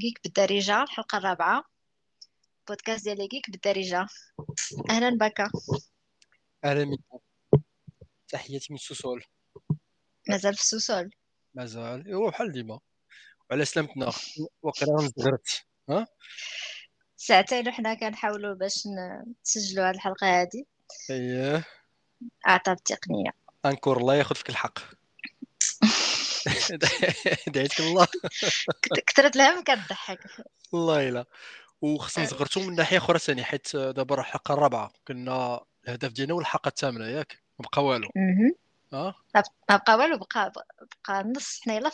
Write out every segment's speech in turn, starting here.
Geek بالدارجة الحلقة الرابعة بودكاست ديال Geek بالدارجة أهلا بك أهلا منكم تحياتي من sous-sol مازال في ال sous-sol مازال ايوا بحال ديما وعلى سلامتنا وقيلا نزغرت ها ساعتين وحنا كنحاولوا باش نسجلوا هذه الحلقة هذه اييه أعطاب التقنية encore الله ياخذ فيك الحق. دعيتك الله. كثرت الهم كتضحك والله الا وخصنا نزغرتو من ناحية أخرى ثاني حيت دابا راه الحلقة الرابعة. كنا الهدف ديالنا هو الحلقة الثامنة ياك؟ ما بقى والو. أه؟ ما بقى والو بقى بقى النص حنا يلا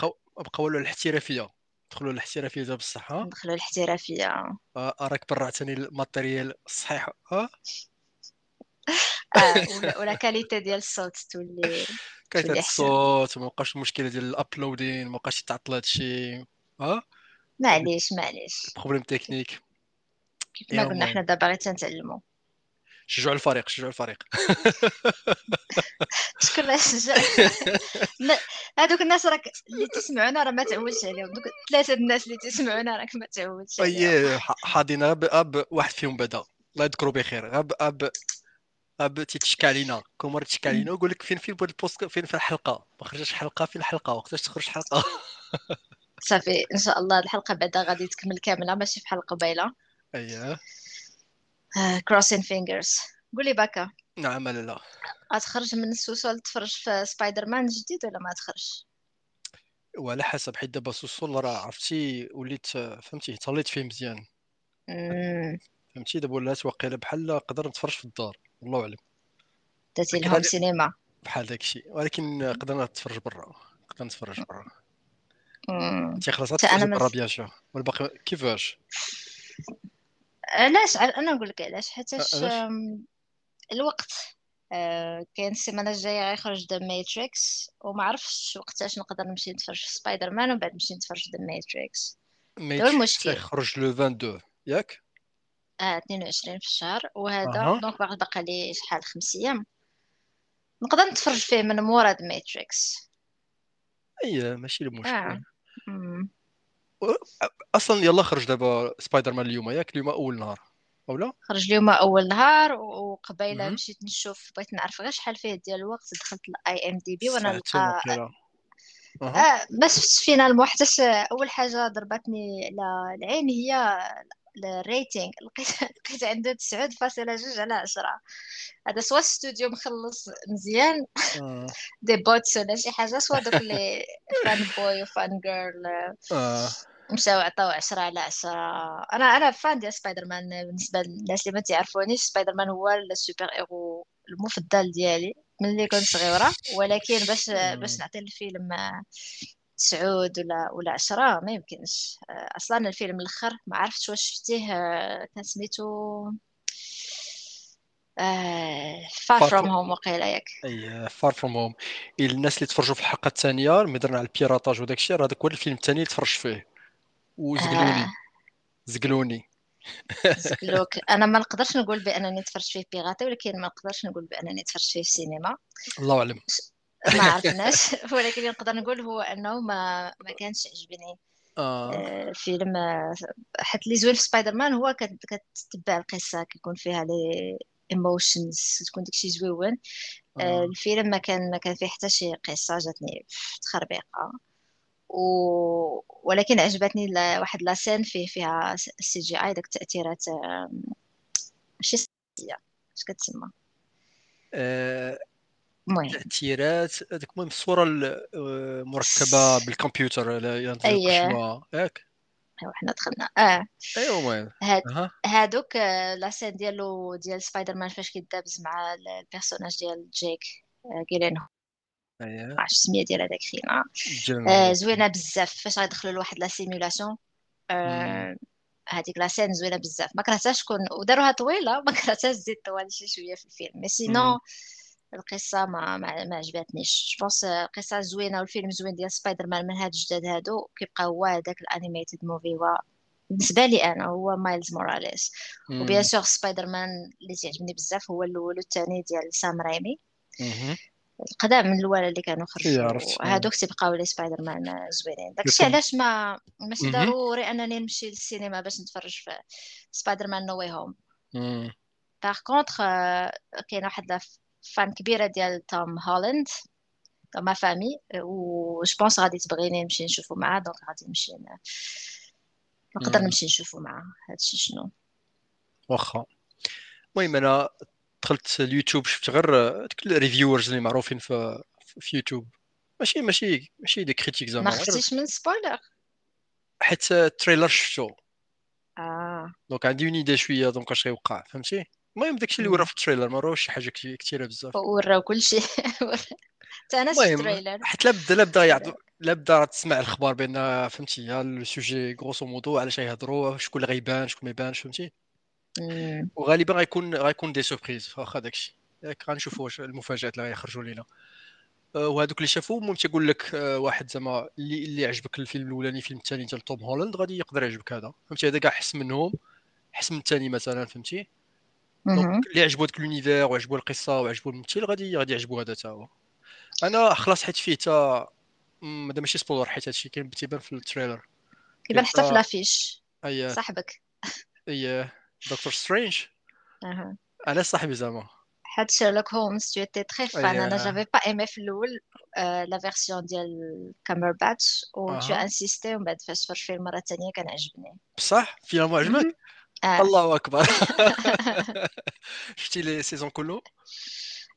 بقى بقى والو الاحترافية. ندخلوا الاحترافية دابا بصح ها؟ ندخلوا الاحترافية. آه، راك برعتني الماتيريال الصحيح أه؟ ولا, ولا qualité ديال الصوت تولي أحسن الصوت ما بقاش المشكلة ديال ال uploading ما بقاش يتعطل هادشي آه؟ معليش معليش. problème technique كيف ما قلنا حنا دابا غير تنتعلموا. شجعوا الفريق شجعوا الفريق. شكون اللي شجع هادوك الناس راك اللي تسمعونا راه ما تعولش عليهم. دوك ثلاثة الناس اللي تسمعونا راك ما تعولش عليهم. اي حاضينا اب واحد فيهم بدا. الله يذكرو بخير. اب اب تيتشكى علينا مره تشكى علينا ويقول لك فين فين بغيت ال post فين في الحلقة؟ ما خرجش حلقة فين الحلقة؟ وقتاش تخرج حلقة؟ صافي إن شاء الله الحلقة بعدا غادي تكمل كاملة ماشي في حلقة قبيله اييه crossing fingers قولي باكا. نعم لا لا غتخرج من ال sous-sol تفرج في سبايدر مان جديد ولا ما تخرج وعلى حسب حيت دابا sous-sol راه عرفتي وليت فهمتي طليت فيه مزيان. فهمتي؟ دابا ولات واقيلا بحال نقدر نتفرج في الدار. والله أعلم. درتي لهم سينما. بحال داكشي ولكن نقدر نتفرج برا. نقدر نتفرج برا. انت خلاص غتفرجي برا. bien sûr والباقي كيفاش؟ علاش؟ أنا نقول لك علاش. حيتاش الوقت آه، كاين السيمانة الجاية غيخرج The Matrix وما عرفتش وقتاش نقدر نمشي نتفرج في سبايدر مان ومن بعد نمشي نتفرج The Matrix هو Matrix المشكل؟ يخرج le 22 ياك؟ آه 22 في الشهر وهذا أها. donc باقي باقي لي شحال خمس أيام. نقدر نتفرج فيه من مورا Matrix. إي ماشي المشكل. و- أصلا يلا خرج دابا سبايدر مان اليوم ياك اليوم أول نهار أو لا؟ خرج اليوم أول نهار وقبيلة. مشيت نشوف بغيت نعرف غير شحال فيه ديال الوقت دخلت ال IMDb وأنا أها. آه ما شفتش فينا حتىش أول حاجة ضربتني على العين هي ال rating. لقيت لقيت عنده 9.2 على 10 هذا soit studio مخلص مزيان. آه. des bots ولا شي حاجة soit دوك اللي fanboy و fangirl مشاو عطاو 10 على 10 أنا أنا fan ديال سبايدر مان بالنسبة للناس اللي ما سبايدر مان هو ال superhero المفضل ديالي ملي كنت صغيرة. ولكن باش باش. نعطي الفيلم تسعود ولا ولا عشرة ما يمكنش. آه، أصلا الفيلم الأخر ما عرفتش واش شفتيه آه، كان سميتو Far From Home وقيلا ياك. أي Far From Home الناس اللي تفرجوا في الحلقة الثانية اللي هضرنا على ال piratage وداك الشيء راه هذاك هو الفيلم الثاني اللي تفرجت فيه. وزقلوني. آه. زقلوني. زكلوك أنا ما نقدرش نقول بأنني تفرجت فيه piraté ولكن ما نقدرش نقول بأنني تفرجت فيه في السينما. الله أعلم. ما عرفناش. ولكن اللي نقدر نقول هو أنه ما ما كانش عجبني. آه، الفيلم آه، حيت اللي زوين في سبايدر مان هو كت- كتتبع القصة كيكون فيها les émotions تكون داكشي زوين آه، الفيلم ما كان ما كان فيه حتى شي قصة جاتني تخربيقة. و... ولكن عجبتني ل- واحد la scène فيه فيها ال CGI داك التأثيرات ماشي سياسية اش كتسمى؟ آه، المهم تأثيرات هذيك المهم الصورة المركبة بالكمبيوتر لا ينطق اي شوية. ياك. هو حنا دخلنا. آه. ايوا المهم هاد هادوك آه، la scène ديالو ديال سبايدر مان فاش كيدابز مع ال- ال personnage ديال جيك آه، Gyllen اييه ما عرفتش السمية ديال هذاك آه، هو زوينة بزاف. فاش غيدخلوا لواحد la simulation. هذيك la scène زوينة بزاف. ما كرهتهاش كون وداروها طويلة ما كرهتهاش تزيد طوال شي شوية في الفيلم. mais. sinon القصة ما ما, ما عجبتنيش je pense القصة زوينة والفيلم زوين ديال سبايدر مان من هاد الجداد هادو كيبقى هو هذاك ال animated movie هو بالنسبة لي أنا هو Miles Morales و bien. sûr Spider-Man اللي تعجبني بزاف هو الأول والثاني ديال Sam Raimi مهم. القدام من الأول اللي كانوا خرجوا. هادوك تيبقاو لي سبايدر مان زوينين داكشي علاش ما ماشي. ضروري أنني نمشي للسينما باش نتفرج في Spider-Man No Way Home. par contre كاينة واحد fan كبيره ديال Tom Holland ma femme و je pense غادي تبغيني نمشي نشوفو معاه donc غادي نمشي نقدر. نمشي نشوفو معاه هادشي شنو واخا المهم أنا دخلت اليوتيوب شفت غير ديك ال reviewers اللي معروفين في في يوتيوب ماشي ماشي ماشي des critiques ما زعما غير خفتيش من spoiler حيت ال trailer شفتو آه donc عندي une idée شوية donc اش غيوقع فهمتي المهم داكشي اللي مم. ورا في ال trailer ما راهوش شي حاجة كثيره بزاف. وراو كلشي حتى أنا شفت المهم trailer. حيت لا بدا لا بدا يعطو لا بدا تسمع الخبار بأن فهمتي ال sujet grosso modo علاش غيهضروا شكون اللي غيبان شكون ما يبانش فهمتي. وغالبا غيكون غيكون des surprises واخا داكشي. ياك غنشوفوا واش المفاجآت اللي غيخرجوا لينا. أه، وهذوك اللي شافوه المهم تيقول لك أه، واحد زعما اللي اللي عجبك الفيلم الأولاني الفيلم الثاني ديال Tom Holland غادي يقدر يعجبك هذا. فهمتي؟ هذا كاع حسن منهم حسن من الثاني مثلا فهمتي. donc اللي عجبو داك l'univers وعجبو القصة وعجبو الممثل غادي غادي يعجبو هذا تا هو أنا خلاص حيت فيه تا مم، هذا ماشي spoiler حيت هادشي كاين تيبان في ال trailer كيبان حتى في l'affiche اي صاحبك اي Doctor Strange أها أنا صاحبي زعما حيت Sherlock Holmes tu étais très fan أي، أنا j'avais pas aimé في الأول la version ديال Cumberbatch و أها. insisté ومن بعد فاش تفرج فيه المره الثانية كان عجبني بصح فيلم عجبك. آه الله اكبر شفتي les saisons كله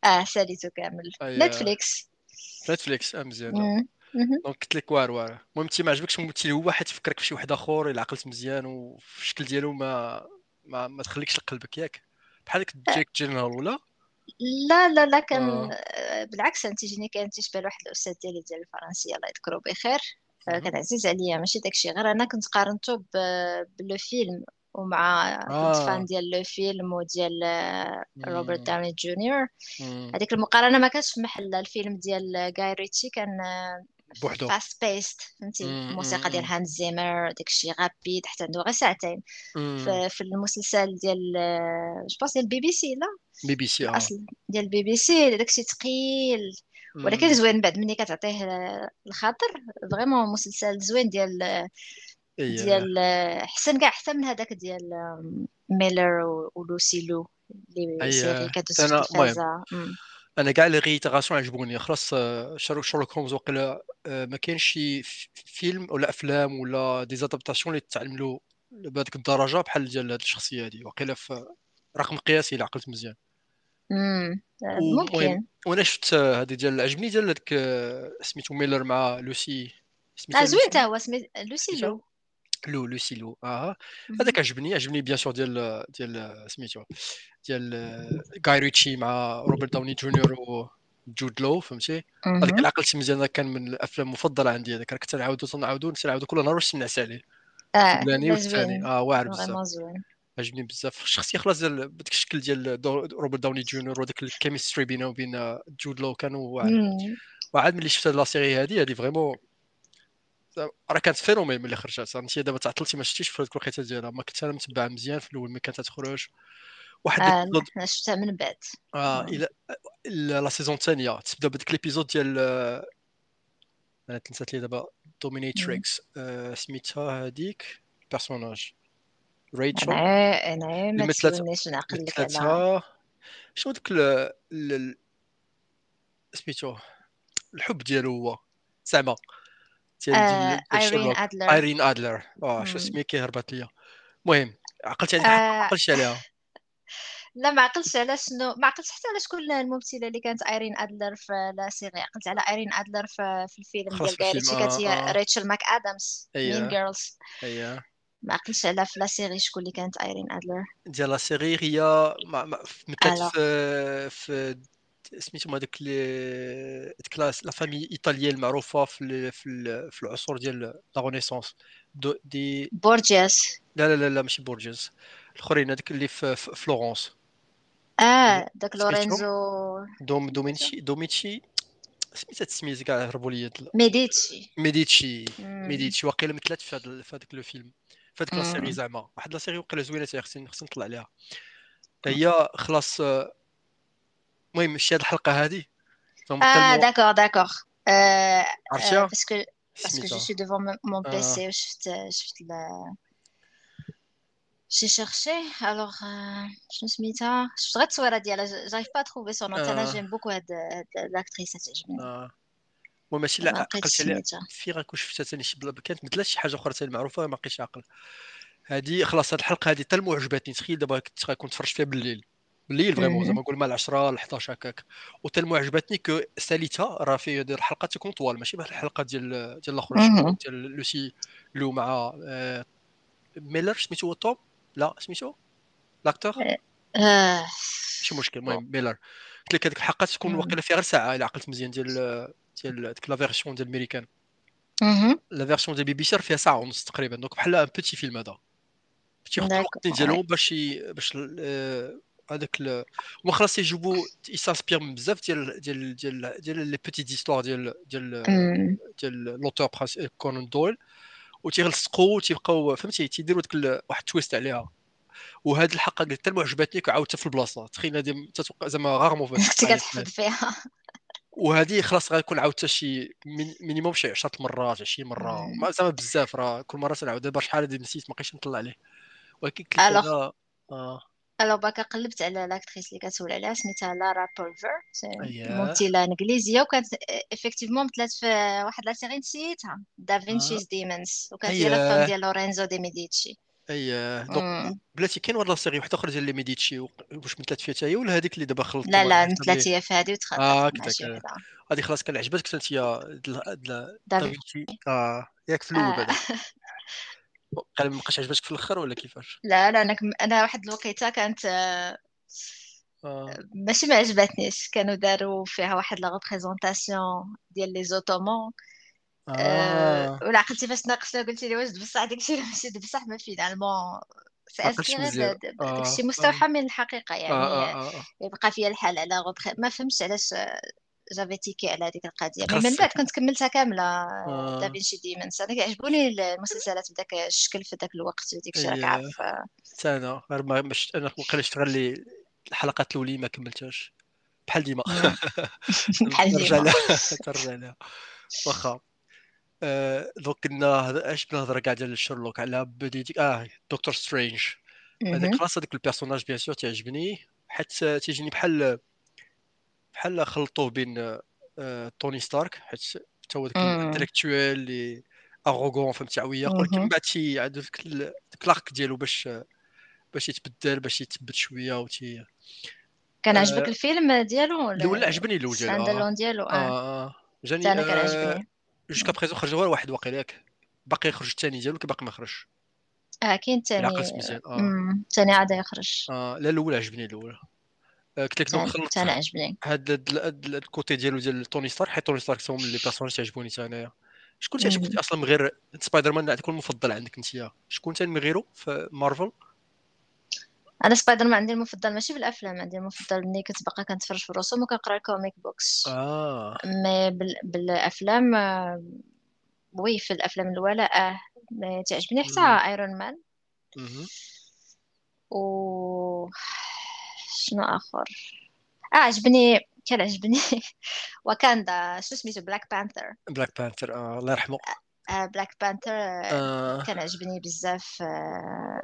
آه ساليتو كامل Netflix Netflix آه مزيان. donc قلت لك واعر واعر المهم انت ما عجبكش الممثل هو حيت يفكرك بشي واحد اخر الا عقلت مزيان وفي الشكل ديالو ما ما, ما تخليكش لقلبك ياك بحال Jake Gyllenhaal ولا لا لا لا كان آه. بالعكس أنا تيجيني كان تيشبه لواحد الاستاذ ديالي ديال الفرنسيه الله يذكره بخير. كان عزيز عليا ماشي داكشي غير أنا كنت قارنته ب- ب le film ومع آه. fan ديال le film وديال آه، Robert. Downey Junior. هذيك المقارنة ما كانتش في محل الفيلم ديال Guy Ritchie كان بوحدو fast paced فهمتي الموسيقى ديال. Hans Zimmer داكشي rapide حتى عنده غير ساعتين. في, المسلسل ديال je pense ديال البي بي سي لا بي بي سي آه الاصل ديال البي بي سي داكشي ثقيل ولكن. زوين بعد ملي كتعطيه آه، الخاطر vraiment مسلسل زوين ديال ديال حسن كاع حتى من هذاك ديال Miller و- و Lucy Liu la série كدوز في. التلفازه. أنا كاع les itérations عجبوني. خلاص آه، Sherlock Sherlock Holmes وقيلا آه، ما كاينش شي فيلم ولا أفلام ولا des adaptations اللي تعملو بهذيك الدرجة بحال ديال هاد الشخصية هادي. وقيلا في رقم قياسي إلا عقلت مزيان. آه، ممكن. وأنا شفت هادي ديال عجبني ديال هذاك سميتو Miller مع لوسي. سميتها آه زوين تا هو سميت لوسي Liu Liu Lucy Liu آه. هذاك عجبني عجبني bien sûr ديال ديال سميتو ديال Guy Ritchie مع Robert Downey Junior و Jude Law فهمتي هذاك. العقل مزيان هذا كان من الافلام المفضله عندي هذاك. كنت نعاودو تنعاودو نعاودو كل نهار واش نعس عليه آه الاولاني لا والثاني آه واعر بزاف عجبني بزاف الشخصيه خلاص ديال بداك الشكل ديال Robert Downey Junior وداك ال chemistry بينه وبين Jude Law كانوا واعر. وعاد ملي شفت هاد la série هادي هادي vraiment راه كانت phénomène ملي خرجت انت دابا تعطلتي ما شفتيش في هاد الوقيته ديالها ما كنت أنا متبع مزيان في الأول ملي كانت تخرج. واحد ال épisode أنا شفتها من بعد. آه آه. إلى la saison الثانية تبدأ بديك ال épisode ديال آه، أنا تنسات لي دابا dominatrix آه سميتها هذيك ال personnage Rachel أنا أنا ما تسولنيش نعقل لك على شنو داك ال- ال- سميتو؟ الحب ديالو هو. زعما ايرين ادلر ايرين ادلر آه شو مم. سميتها هربت ليا المهم عقلتي عليها آه. عقلتش عليها. لا ما عقلتش على شنو ما عقلتش حتى على شكون الممثلة اللي كانت ايرين ادلر في la série. عقلت على ايرين ادلر في, في الفيلم ديال ريتشي كانت هي ريتشل ماك ادمز مين جيرلز اييه ما عقلتش على في la série شكون اللي كانت ايرين ادلر ديال la série هي ما- ما- مثلت في في سميتهم هذوك ديك la famille italienne المعروفة في في في العصور ديال la Renaissance دو دي بورجياس. لا لا لا لا ماشي بورجيز الأخرين هذوك اللي في فلورنس آه داك لورينزو. دو دومينشي دو ميتشي سميتها التسميت كاع هربوا لي ميديتشي. ميديتشي. ميديتشي واقيلا مثلت في هذا في هذاك le film. في هذيك la série. زعما. واحد la série واقيلا زوينة خصني خصني نطلع عليها هي خلاص آه، المهم شتي هاد الحلقة هادي آه d'accord d'accord آه، عرفتيها؟ parce que parce que je suis devant mon آه. PC وشفت شفت ال- j'ai cherché. Alors euh, شنو سميتها شفت غير التصويره ديالها j'ai pas trouvé son أنا آه. j'aime beaucoup هاد l'actrice تعجبني آه. المهم ماشي ما لا عقلت عليها في غنكون شفتها ثاني شي بلا كانت مثلها شي حاجة أخرى ثاني معروفه ما بقيتش عاقل. هذه خلاص هاد الحلقة هذه تلمو عجبتني تخيل دابا كنت غنكون تفرجت فيها بالليل. بالليل vraiment. زعما نقول مع 10 ل 11 هكاك و tellement عجبتني que ساليتها راه في دير الحلقة تكون طوال ماشي بحال الحلقة ديال ديال الآخر. ديال لوسي لو مع آه، ميلر سميتو هو توم لا سميتو l'acteur آه. ماشي مشكل المهم ميلر قلت لك هذيك الحلقة تكون. واقيلا فيها غير ساعة إلا عقلت مزيان ديال ديال ديك la version ديال الميريكان. la version ديال بي بي سي راه فيها ساعة ونص تقريبا donc بحال un petit film هذا d'accord الوقت ديالهم باش. باش آه، هذاك ال... هما خلاص يجيبوا يس inspire من بزاف ديال ديال ديال ديال les petites histoires ديال ديال. ديال l'auteur كونان دويل وتيلصقوا وتيبقاو فهمتي؟ تيديروا ديك واحد twist عليها. وهاد الحلقة قلت حتى عجبتني عاودتها في البلاصة. تخيل هذه تتوقع زعما rarement كنت كتحفظ فيها. وهذه خلاص غيكون عاودتها شي min- minimum شي 10 مرات 20 مرة. زعما بزاف راه كل مرة تنعاود. دابا شحال هذه نسيت ما بقيتش نطلع عليه. ولكن لك الوغ الوغ باكا قلبت على l'actrice اللي كتسول عليها سميتها لارا بولفر ممثله انجليزيه وكانت effectivement مثلات في واحد la série نسيتها. دافينشيز ديمونز وكانت هي لا ديال لورينزو دي ميديتشي اييه donc. بلاتي كاين واحد la série واحدة أخرى ديال les ميديتشي واش مثلت فيها حتى هي ولا هذيك اللي دابا خلطتوا لا لا مثلات هي في هذه وتخلطت آه هذه خلاص كان عجبتك انت دافي دافينشي آه ياك في الأول. بعدا قال ما بقاش عجبتك في الآخر ولا كيفاش؟ لا لا أنا كم... أنا واحد الوقيتة كانت آه، آه. ماشي ما عجبتنيش. كانوا داروا فيها واحد la représentation ديال les Ottomans أه. آه ولا عقلتي فاش ناقشنا قلتي لي واش بصح داكشي ولا ماشي بصح mais finalement آه داكشي مستوحى من الحقيقة آه يعني يبقى فيها الحال على غوبخي ما فهمتش علاش جافي تيكي على هذيك القضية mais من تخصك بعد كنت كملتها كاملة. آه. دافينشي ديمونز أنا كيعجبوني المسلسلات بداك الشكل في ذاك الوقت وديك الشيء راك اي عارف. حتى أنا غير ما مش أنا وقيلا شفت غير لي الحلقات الاولين ما كملتهاش. بحال ديما. مم. بحال ديما. لها. ترجع لها. واخا. آه، donc كنا اش بنهضر كاع ديال شيرلوك؟ على بديتي آه دكتور سترينج. هذاك. خلاص هذاك ال personnage bien sûr تعجبني. حيت تيجيني بحال بحال خلطوه بين آه، توني ستارك حيت حتى هو ذاك. ال intellectuel اللي arrogant فهمتي عويق ولكن من. بعد عنده ذاك ال- ذاك ال arc ديالو باش باش يتبدل باش يتثبت شوية وتي كان عجبك آه، الفيلم ديالو الأول ولا عجبني الأول ديالو stand آه. alone ديالو آه. جاني أنا كان آه عجبني. jusqu'à présent خرج غير واحد واقيلا ياك باقي يخرج الثاني ديالو باقي ما خرجش. آه كاين امم تاني عاد يخرج. آه لا الأول عجبني الأول. آه قلت لك donc خلطت تاني عجبني هاد ال côté ديالو ديال توني ستارك حيت توني ستارك هما les personnages تعجبوني حتى انايا شكون تعجبك. أصلا من غير سبايدر مان عندك المفضل عندك انت شكون ثاني من غيره في مارفل أنا سبايدر مان عندي المفضل. ماشي بالافلام عندي المفضل ملي كنت باقا كنتفرج في الرسوم وكنقرا ال comic books آه. mais بال... بالأفلام آه، oui في الأفلام الاولى آه تعجبني حتى. ايرون مان. و شنو آخر؟ آه عجبني كان عجبني. واكاندا شو سميتو بلاك بانثر بلاك بانثر آه الله يرحمه. بلاك بانثر آه كان عجبني بزاف آه،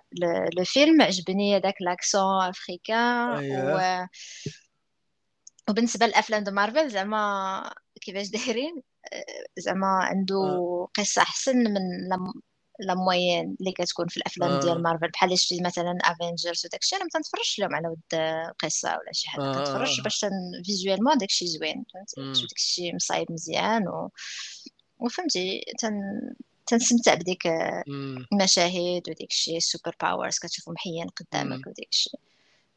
le film. عجبني هذاك l'accent africain و وبالنسبة للأفلام de مارفل زعما كيفاش دايرين آه، زعما عنده آه. قصة أحسن من la moyenne اللي كتكون في الأفلام ديال آه مارفل بحال شتي مثلا افنجرز وداكشي أنا ما تنتفرجش لهم على ود قصة ولا شي حاجة كنتفرج آه باش تن visuellement داكشي زوين فهمتي داكشي مصايب مزيان و... وفهمتي تن... تنستمتع بديك. المشاهد وديك الشيء ال super powers كتشوفهم حيين. قدامك وديك الشيء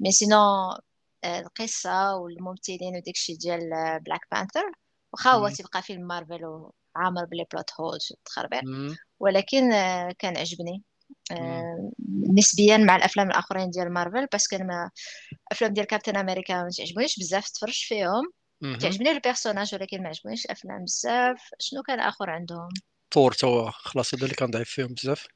mais sinon القصة والممثلين وديك الشيء ديال بلاك بانثر واخا هو. تيبقى فيلم مارفل وعامر بلي plot holes والتخربيق. ولكن آه، كان عجبني. آه، نسبيا مع الأفلام الآخرين ديال مارفل parce que ما- الافلام ديال كابتن أمريكا ما تعجبونيش بزاف تفرجت فيهم. تعجبني ال personnage ولكن ما عجبونيش الافلام بزاف. شنو كان آخر عندهم؟ ثور توا خلاص هذا اللي كان ضعيف فيهم بزاف.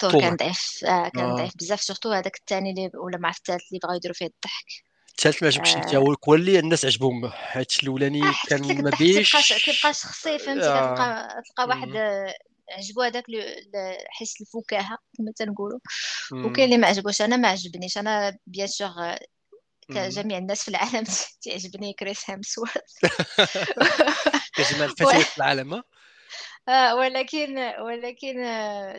ثور كان ضعيف آه كان آه. ضعيف بزاف surtout هذاك الثاني اللي ولا مع الثالث اللي بغاو يديروا فيه الضحك. الثالث ما عجبش أنت هو اللي الناس عجبهم. حيت الأولاني آه، كان mauvais. تيبقى شخصي فهمتي؟ آه. كتلقى تلقى واحد. آه، عجبو هذاك حس الفكاهة كما تنقولوا. وكاين اللي ما عجبوش. أنا ما عجبنيش. أنا bien sûr مم. كجميع الناس في العالم تعجبني كريس هيمسورث. كجمال فتيات العالم ها؟ آه، ولكن ولكن آه،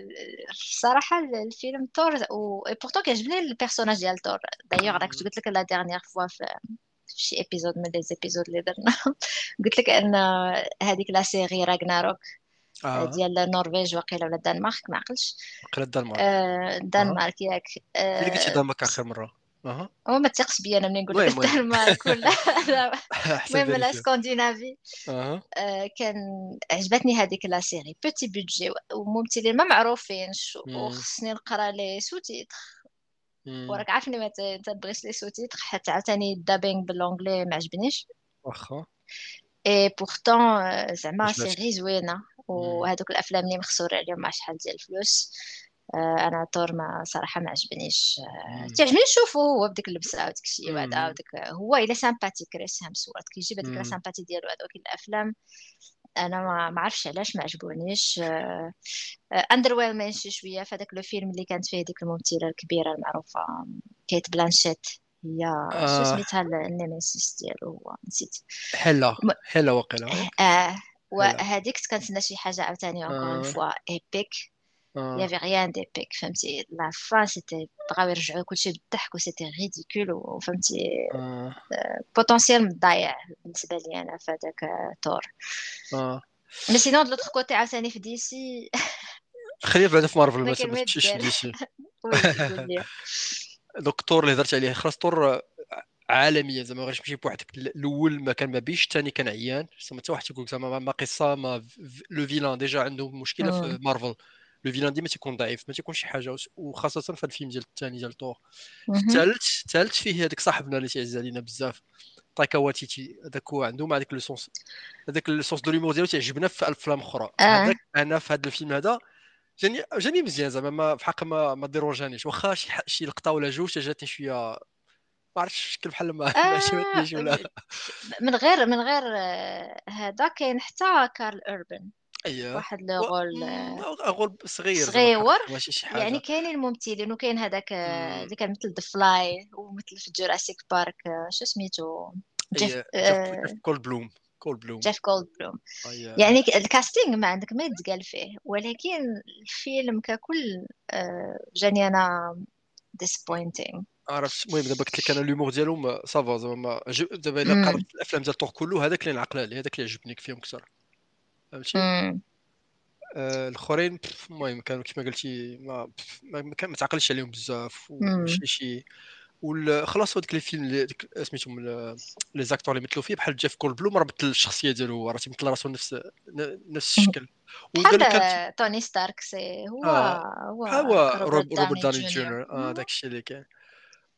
الصراحه الفيلم تور و pourtant كيعجبني ال personnage ديال تور دايوغ أنا كنت قلت لك la dernière fois في في شي épisode من les épisodes اللي درنا. قلت لك أن هذيك la série Ragnarok آه. ديال النرويج واقيلا ولا الدنمارك ما عقلش قرا الدنمارك. آه، الدنمارك ياك. اللي قلتي آه، الدنمارك آخر مرة؟ أها. هو ما تثقش بيا أنا منين نقول لك الدنمارك ولا المهم la Scandinavie. آه، كان عجبتني هذيك la série petit budget وممثلين ما معروفينش. وخصني نقرا les sous-titres مم. وراك عارفني ما ت- تنبغيش les sous-titres حتى عاوتاني ال dubbing بال anglais ما عجبنيش. واخا et pourtant زعما série زوينة. وهذوك الأفلام اللي مخسور عليهم مع شحال ديال الفلوس. آه، أنا تور ما صراحة ما عجبنيش. آه،. تعجبني نشوفو هو بديك اللبسة وديك الشيء وهذا مم. وديك هو إلا sympathique كريس هامسورث كيجيب هذيك la. sympathie ديالو هذا ولكن الأفلام أنا ما عرفتش علاش ما عجبونيش. underwhelming شي شوية. في هذاك le film اللي كانت فيه ديك الممثلة الكبيرة المعروفة كيت بلانشيت. هي شو آه. سميتها ال némésis ديالو هو نسيت. Hela. Hela واقيلا. ها؟ آه وهذيك كنت كنتسنى شي حاجة عاوتاني encore une fois épique il y avait rien d'épique فهمتي؟ la fin c'était بغاو يرجعوا كلشي بالضحك و c'était ridicule وفهمتي potentiel ضايع بالنسبة لي أنا في هذاك آه. mais sinon de côté عاوتاني في دي سي خلينا بعدا في مارفل ما تمشيش DC Thor اللي هضرت عليه خلاص طور عالميا زعما غير تمشي بوحدك. الأول ما كان mauvais الثاني كان عيان. زعما حتى واحد تيقول زعما ما قصة ما le vilain déjà عنده مشكلة في. مارفل le vilain ديما تيكون ضعيف ما تيكون شي حاجة. وخاصة في الفيلم ديال الثاني ديال طور. الثالث الثالث فيه هذاك صاحبنا اللي تعز علينا بزاف Taika Waititi. هذاك هو عنده مع هذاك le sens هذاك le sens de l'humour ديالو تعجبنا في افلام أخرى. آه. هذاك أنا في هذا الفيلم هذا جاني جاني مزيان زعما ما في حق ما ما dérangeانيش. واخا شي لقطة ولا جوج جاتني شوية ما عرفتش شكل بحال ما آه عجبتنيش ولا من غير من غير آه، هذا كاين حتى Karl Urban. اييه واحد. رول آه، غول صغير شي يعني كاينين الممثلين وكاين هذاك آه، اللي كان مثل The Fly ومثل في Jurassic Park شو سميتو؟ جيف آه، Goldblum Goldblum Jeff Goldblum اييه يعني ال casting ما عندك ما يتقال فيه. ولكن الفيلم ككل جاني أنا disappointing. عرفت. المهم دابا قلت لك أنا ال humour ديالو ما ça va زعما ما عجب- دابا إلا مم. قربت الأفلام ديال طور كله هذاك اللي نعقل عليه هذاك اللي عجبني فيهم أكثر. فهمتي. آه، الأخرين المهم كانوا كما قلتي ما ما ما تعقلش عليهم بزاف. وماشي شي وال- خلاص هذاك الفيلم سميتهم les acteurs اللي مثلوا فيه بحال Jeff Goldblum راه مثل الشخصية ديالو هو راه تيمثل راسو نفس نفس الشكل. آه، توني ستارك c'est هو هو هو روبرت روب- روبرت داوني داني جونيور. جونيور. آه داك الشيء اللي كان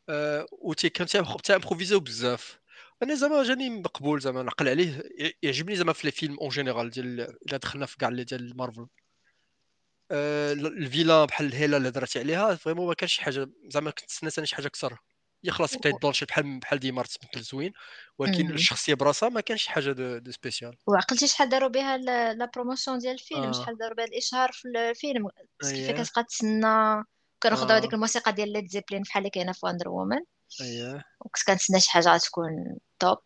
آه وتي كان تاع تاع improvisاو بزاف. أنا زعما جاني مقبول زعما نعقل عليه يعجبني زعما في les films en général ديال إلا دخلنا في كاع اللي ديال مارفل آه ال vilain بحال Hela اللي هضرتي عليها vraiment ما كانش شي حاجة زعما كنت نستنى ثاني شي حاجة أكثر. هي خلاص Cate Blanchett بحال بحال ديما تمثل زوين ولكن. الشخصية براسها ما كانش شي حاجة de, de spécial وعقلتي شحال داروا بها la promotion ديال الفيلم؟ آه. شحال داروا بها الإشهار في الفيلم؟ كيف كتبقى تسنى؟ كانوا خداو هذيك آه. الموسيقى ديال Led Zeppelin بحال اللي كاينة في Wonder Woman أييه. وكنت كنتسنى شي حاجة تكون top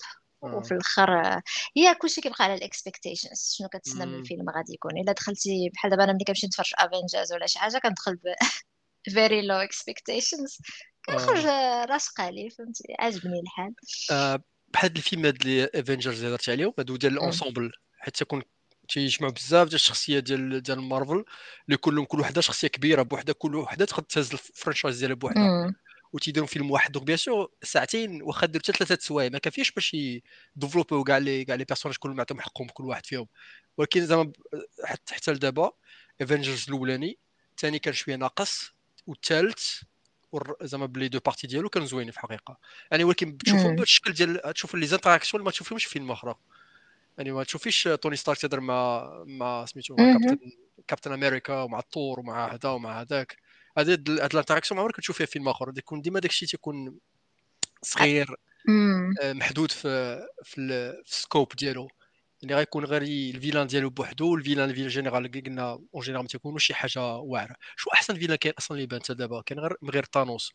وفي آه الآخر آه، هي كلشي كيبقى على ال expectations شنو كتسنى من. الفيلم غادي يكون؟ إلا دخلتي بحال دابا أنا ملي كنمشي نتفرج Avengers ولا شي حاجة كندخل ب very low expectations. كنخرج آه، رأس قالي فهمتي؟ عاجبني الحال. آه، بحال الفيلم هاد اللي Avengers اللي هضرت عليهم هادو ديال. ال ensemble حيت تكون تيجمعوا بزاف ديال الشخصيات ديال ديال مارفل اللي كلهم كل وحدة شخصية كبيرة بوحدها كل وحدة تقدر تهز ال franchise ديالها بوحدها. وتيديروا فيلم واحد. donc bien sûr ساعتين واخا دير حتى ثلاثة سوايع ما كافيش باش يdévelopperيو كاع les كاع les personnages كلهم يعطيهم حقهم كل واحد فيهم. ولكن زعما حتى حتى لدابا Avengers الأولاني الثاني كان شوية ناقص والثالث زعما ب les deux parties ديالو كانوا زوينين في الحقيقة. يعني ولكن تشوفهم مم. بالشكل ديال تشوف les interactions ما تشوفهمش في فيلم أخرى يعني ما تشوفيش توني ستارك تهضر مع مع سميتو مع. كابتن كابتن أمريكا ومع الثور ومع هذا ومع هذاك. هذه هاد ال interaction ما عمرك تشوف فيها في فيلم آخر. تكون ديما داكشي تيكون صغير. آه، محدود في في, ال- في ال scope ديالو. اللي غيكون غير ال villain ديالو بوحدو وال villain ال villain général اللي قلنا en général ما تيكونوش شي حاجة واعرة. شو أحسن villain كاين أصلا اللي بان حتى دابا؟ كان غير من غير طانوس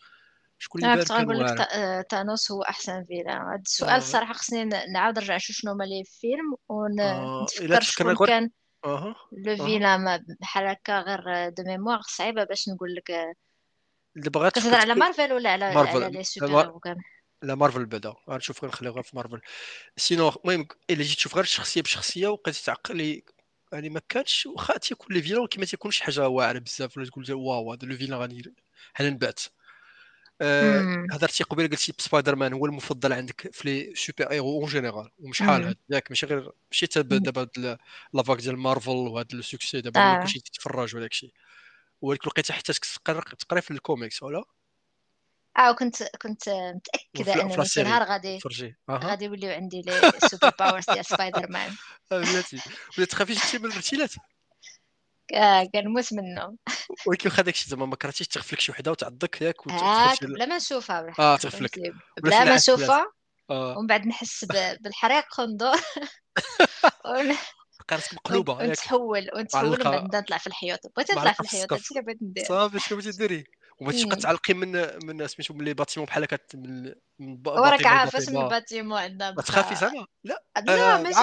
شكون اللي كنت غنقول لك تا- آه، تانوس هو أحسن villain هذا السؤال آه. الصراحة خصني نعاود نرجع نشوف شنو هما لي فيلم ونتفكر تفكرنا شكون كان le vilain ما- بحال هكا غير de mémoire صعيبة باش نقول لك دابا غير كتهضر على مارفل ولا على على مارفل les super لا مارفل بعدا. غنشوف غنخليو غير في مارفل sinon المهم إلا جيت تشوف غير شخصيه بشخصية وبقيتي تعقلي يعني ما كانش واخا تيكون les vilains كي ما تيكونش حاجة واعرة بزاف ولا تقول واو هذا le vilain غادي حنا نبات. آه،. هضرتي قبيلة قلتي سبايدر مان هو المفضل عندك في les super-héros en général مم. هاد ياك ماشي غير ماشي مم. دابا la vague ديال مارفل وهاد ال succès دابا آه. كلشي تتفرج وداك الشيء ولكن لقيتها حتى تقرا تقرا في الكوميكس ولا؟ آه وكنت كنت متأكدة أنني شي نهار غادي تضربني. أها. غادي يوليوا عندي les super powers ديال سبايدر مان آه، بلاتي ولا تخافيش انت من الرتيلات آه كنموت منه ولكن واخا داكشي زعما ما كرهتيش تغفلك شي وحده وتعضك ياك وتخرج بلا ما نشوفها آه تغفلك. بلا ما نشوفها آه. ومن بعد نحس بالحريق وندور ون- ون- مقلوبه ونتحول ونتحول ومن بعد نطلع في الحيوط بغيت نطلع في الحيوط السقف هادشي اللي بغيت ندير. صافي شنو بغيتي ديري وما تبقى مم. تعلقي من من سميتو من les bâtiments بحال هكا من وراك بارطمة عارف اش من ال bâtiment عندنا ما تخافي زعما لا. لا ماشي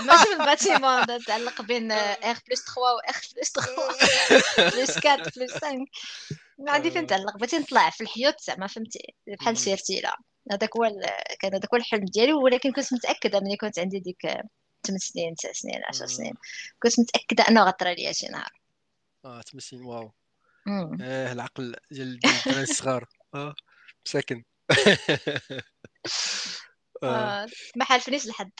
ماشي من ال bâtiment تعلق بين R plus 3 و R plus 3 plus 4 plus 5 ما عندي فين تعلق؟ بغيت نطلع في الحيوط زعما فهمتي؟ بحال مم. ش رتيلا هذاك هو كان هذاك هو الحلم ديالي ولكن كنت متأكدة ملي كنت عندي ديك 8 سنين 9 سنين 10 سنين. كنت متأكدة أنه غطرى ليا شي نهار. آه تمسين واو. مم. آه العقل ديال ديال الدراري الصغار. آه مساكن آه آه، ما حالفنيش لحد.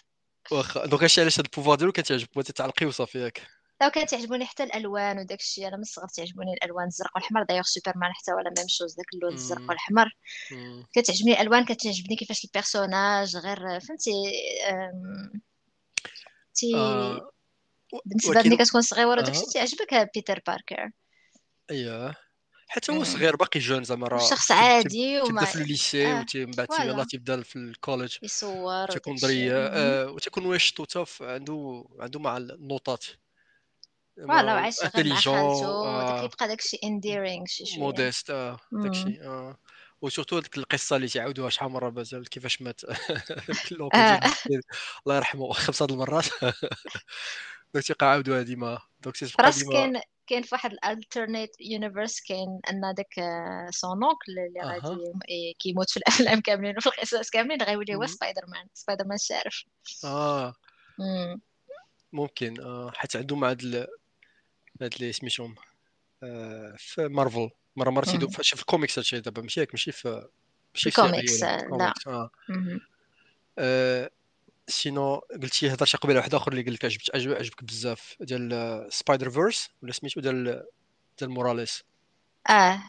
واخا دونك هادشي علاش هاد البوفوار ديالو كتعجبك؟ بغيتي تعلقي وصافي ياك. لو كانت تعجبوني حتى الألوان وداك الشيء أنا من الصغر تعجبوني الألوان الزرق والحمر دايوغ سوبرمان حتى ولا ميم شوز داك اللون الزرق. والحمر مم. كتعجبني الألوان كتعجبني كيفاش ال personnage غير فهمتي أم، تي آه بالنسبة لي كتكون صغيرة وداك آه الشيء تيعجبك بيتر باركر اييه حتى هو مم. صغير باقي jeune زعما راه شخص تب- تب- عادي تبدأ وما في ال lycée آه وتي من بعد يلاه تيبدا في ال collège. يصور تيكون مهم. آه وتيكون واش توتا عنده عنده مع النوطات voilà وعايش غير مع خالته آه. يبقى داك الشيء endearing شي شوية. modeste آه. داكشي آه. و surtout ديك القصة اللي تعاودوها شحال مرة مازال كيفاش مات. آه. الله يرحمه خمسة المرات donc تيبقى عاودوها ديما donc تيبقى ديما كاين كاين في واحد ال alternate universe كاين أن داك son oncle اللي غادي كيموت في الأفلام كاملين وفي القصص كاملين غيولي هو. سبايدر مان سبايدر مان الشارف آه مم. ممكن آه حيت عندهم هاد ال- هاد اللي سميتهم آه في مارفل مرة مرة تيدو. في الكوميكس هادشي دابا ماشي ياك ماشي في ماشي في الكوميكس ولا آه، لا. آه، sinon قلتي هضرتي قبيلة واحد اخر اللي قال لك عجبك عجب- عجبك بزاف ديال Spider-Verse ولا سميتو ديال ديال موراليس آه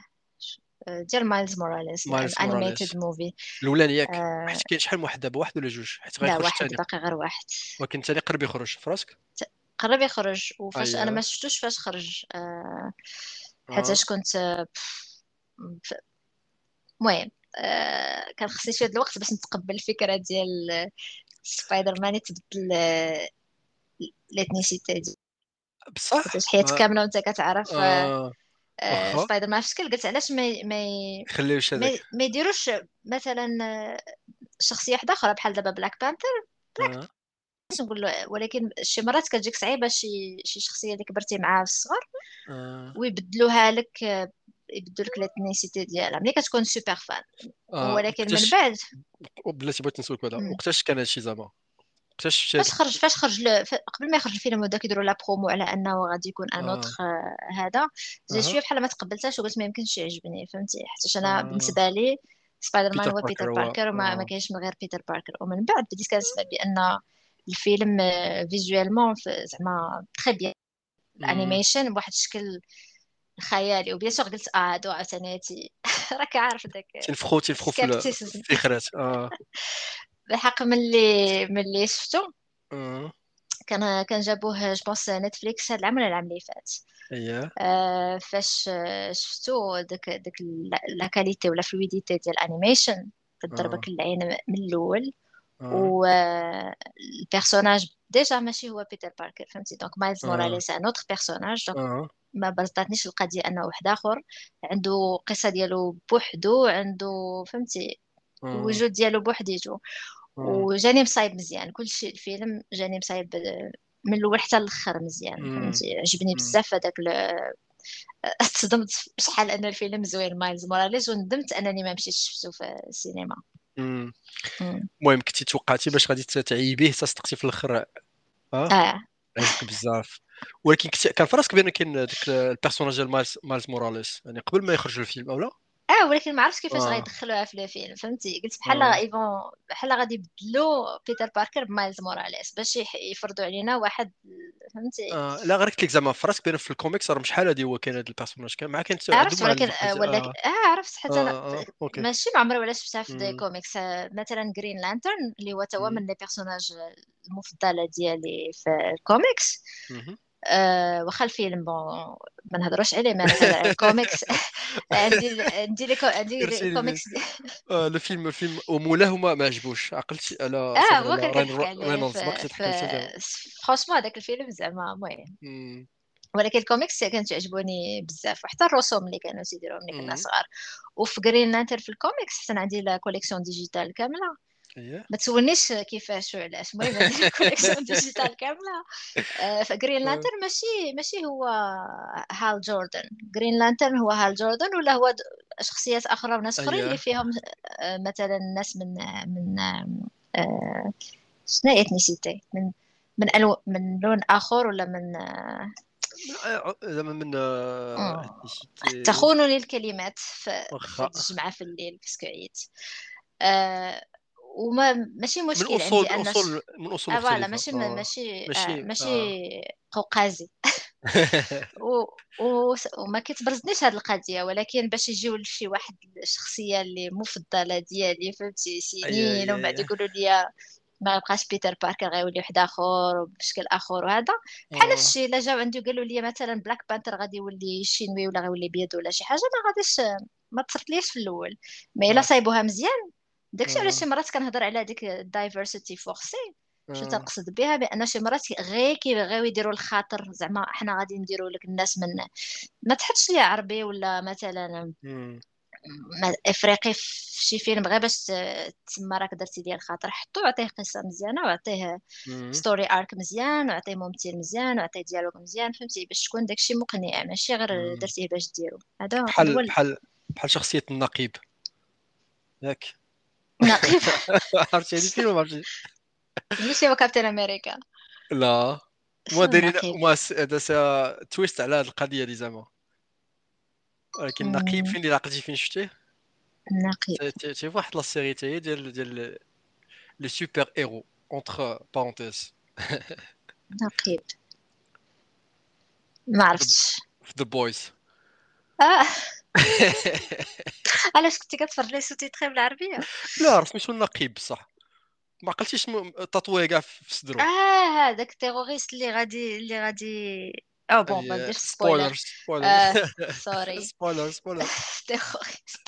آه، ديال مايلز موراليس موراليس movie الاولاني ياك آه حيت كاين شحال من واحد دابا واحد ولا جوج؟ حيت لا غيخرج واحد باقي غير واحد. ولكن الثاني قرب يخرج. في راسك قرب يخرج. وفاش أنا اييه ما شفتوش فاش خرج. آه آه. حيتاش كنت آه، المهم آه كان خصني شوية الوقت باش نتقبل الفكرة ديال سبايدر مان يتبدل آه، l'ethnicité ديالو بصح؟ حياتك كاملة وأنت كتعرف آه آه. واخا؟ سبايدر مان. في شكل؟ قلت علاش ما ما ي- خليوش ما هذاك؟ ي- ما يديروش مثلا آه، شخصية واحدة أخرى بحال دابا بلاك بانثر بلاك باش نقول له ولكن شي مرات كتجيك صعيبة شي شي شخصية اللي كبرتي معاها في الصغر ويبدلوها لك آه، يبدلوا لك l'ethnicité ديالها ملي كتكون super fan. آه ولكن من بعد بلاتي بغيت نسولك بعدا. وقتاش كان هادشي زعما؟ وقتاش فاش خرج فاش خرج ل... ف... قبل ما يخرج الفيلم ودا كيديروا la promo على أنه غادي يكون un autre هذا جا أها. شوية بحال ما تقبلتهاش وقلت ما يمكنش يعجبني فهمتي؟ حيت أنا آه. بالنسبة لي سبايدر مان هو بيتر باركر وما ما آه كاينش من غير بيتر باركر ومن بعد بديت كنسمع بأن الفيلم visuellement زعما très bien. ال animation بواحد الشكل خيالي و bien قلت آه هادو عاوتاني تي راك عارف داك تنفخو تنفخو في الفكرات. آه. بالحق ملي ملي شفتو. آه. كان كان جابوه je pense نتفليكس هاد العام ولا العام اللي فات. اييه آه فاش آه، شفتو داك داك la qualité ولا fluidité ديال ال animation كتضربك العين من الأول. آه. وال personnage déjà ماشي هو بيتر باركر فهمتي؟ donc مايلز آه. موراليس un autre personnage donc آه. ما بسطاتنيش القضية أنه واحد آخر عنده قصة ديالو بوحدو عنده فهمتي آه. الوجود ديالو بوحديتو آه. وجاني مصايب مزيان كلشي الفيلم جاني مصايب من الأول حتى الآخر مزيان. فهمتي عجبني. بزاف هذاك ال- تصدمت بشحال أن الفيلم زوين مايلز موراليس وندمت أنني ما مشيتش شفتو في السينما. المهم كنتي توقعتي باش غادي تعيبيه تصدقتي في الأخر آه آه عجبك بزاف ولكن كان في راسك بان كاين داك personnage ديال مايلز مايلز موراليس يعني قبل ما يخرج الفيلم أو لا آه ولكن ما عرفتش كيفاش آه. غيدخلوها في الفيلم فهمتي قلت بحال آه. ايفون بحال غادي يبدلوا بيتر باركر بمايلز موراليس باش يفرضوا علينا واحد فهمتي آه لا غير قلت لك زعما في راسك بان في الكوميكس راه شحال هادي هو كاين هذا ال personnage كان مع كانت عرفت ولكن واحد آه، ولكن آه عرفت حتى آه آه OK ماشي ما عمري ولا شفتها في des مم. كوميكس آه، مثلا Green Lantern اللي هو توا مم. من les personnages المفضلة ديالي في الكوميكس مهم. أه واخا الفيلم bon ما نهضروش عليه ما نهضر على الكوميكس عندي عندي لي عندي درتي les les- comics DC- آه الفيلم الفيلم ومولاه ما ما عجبوش. عقلتي على آه هو كان رينولدز ما franchement هذاك الفيلم زعما المهم. ولكن الكوميكس كانت تعجبوني بزاف وحتى الرسوم اللي كانوا تيديروهم ملي كنا. صغار. وفي Green Lantern في الكوميكس حتى عندي la collection digitale كاملة. ما تسولنيش كيفاش وعلاش المهم عندي la collection digitale كاملة آه، ف Green آه. Lantern ماشي ماشي هو هال جوردن Green Lantern هو هال جوردن ولا هو شخصيات آخرى وناس آخرين أيوه. اللي فيهم آه، مثلا ناس من من آه، شنو ethnicity من من ألو من لون آخر ولا من آه، آه، زعما من آه، آه. تخونني الكلمات في واخا. في الليل parce que عييت آه وما ماشي من مشكل اصول عندي ان اصول من أصول آه voilà ماشي آه. ماشي ماشي- آه ماشي آه. قوقازي و... وما كتبرزنيش هاد القضية ولكن باش يجيو لشي واحد الشخصية اللي مفضلة ديالي فهمتي سنين أي- ومن بعد أي- يقولوا لي ما يبقاش بيتر باركر غيولي واحد آخر وبشكل آخر وهذا بحال نفس آه. الشيء الا جاو عندي وقالوا لي مثلا Black Panther غادي يولي شينوي ولا غيولي بيض ولا شي حاجة ما غاديش ما تصرتليش في الأول mais إلا آه. صايبوها مزيان داكشي. علاش شي مرات كنهضر على ديك ال diversité forcée شنو. تنقصد بها بأن شي مرات غير كيبغيو يديروا الخاطر زعما حنا غادي نديروا لك الناس من ما تحطش لي عربي ولا مثلا إفريقي في شي فيلم غير باش ت- تسمى راك درتي ديال الخاطر حطو عطيه قصة مزيانة وعطيه. story arc مزيان وعطيه ممثل مزيان وعطيه dialogue مزيان فهمتي باش تكون داكشي مقنع ماشي غير. درتيه باش ديرو هذا بحال ال- بحال بحال شخصية النقيب ياك نقيب عرفتي هذه الفيلم ما عرفتي ماشي هو كابتن أمريكا. لا. شنو ما دايرين النقيب؟ ما س- هذا تويست على هذه القضية دي زعما. ولكن النقيب. فين اللي عقلتي فين شفتيه؟ النقيب ت- ت- تعرف واحد لا سيري تا هي ديال ديال لي سوبر هيرو اونتر بارونتيز نقيب. ما عرفتش. في ذا بويز آه. علاش كنتي كتفرج لي سوتيتري بالعربية؟ لا راه سميتو النقيب بصح؟ ما عقلتيش تطوي كاع في صدرو. آه هذاك التيروريست اللي غادي اللي غادي أو بون ما نديرش سبويلر سبويلر آه سوري سبويلر سبويلر تيروريست.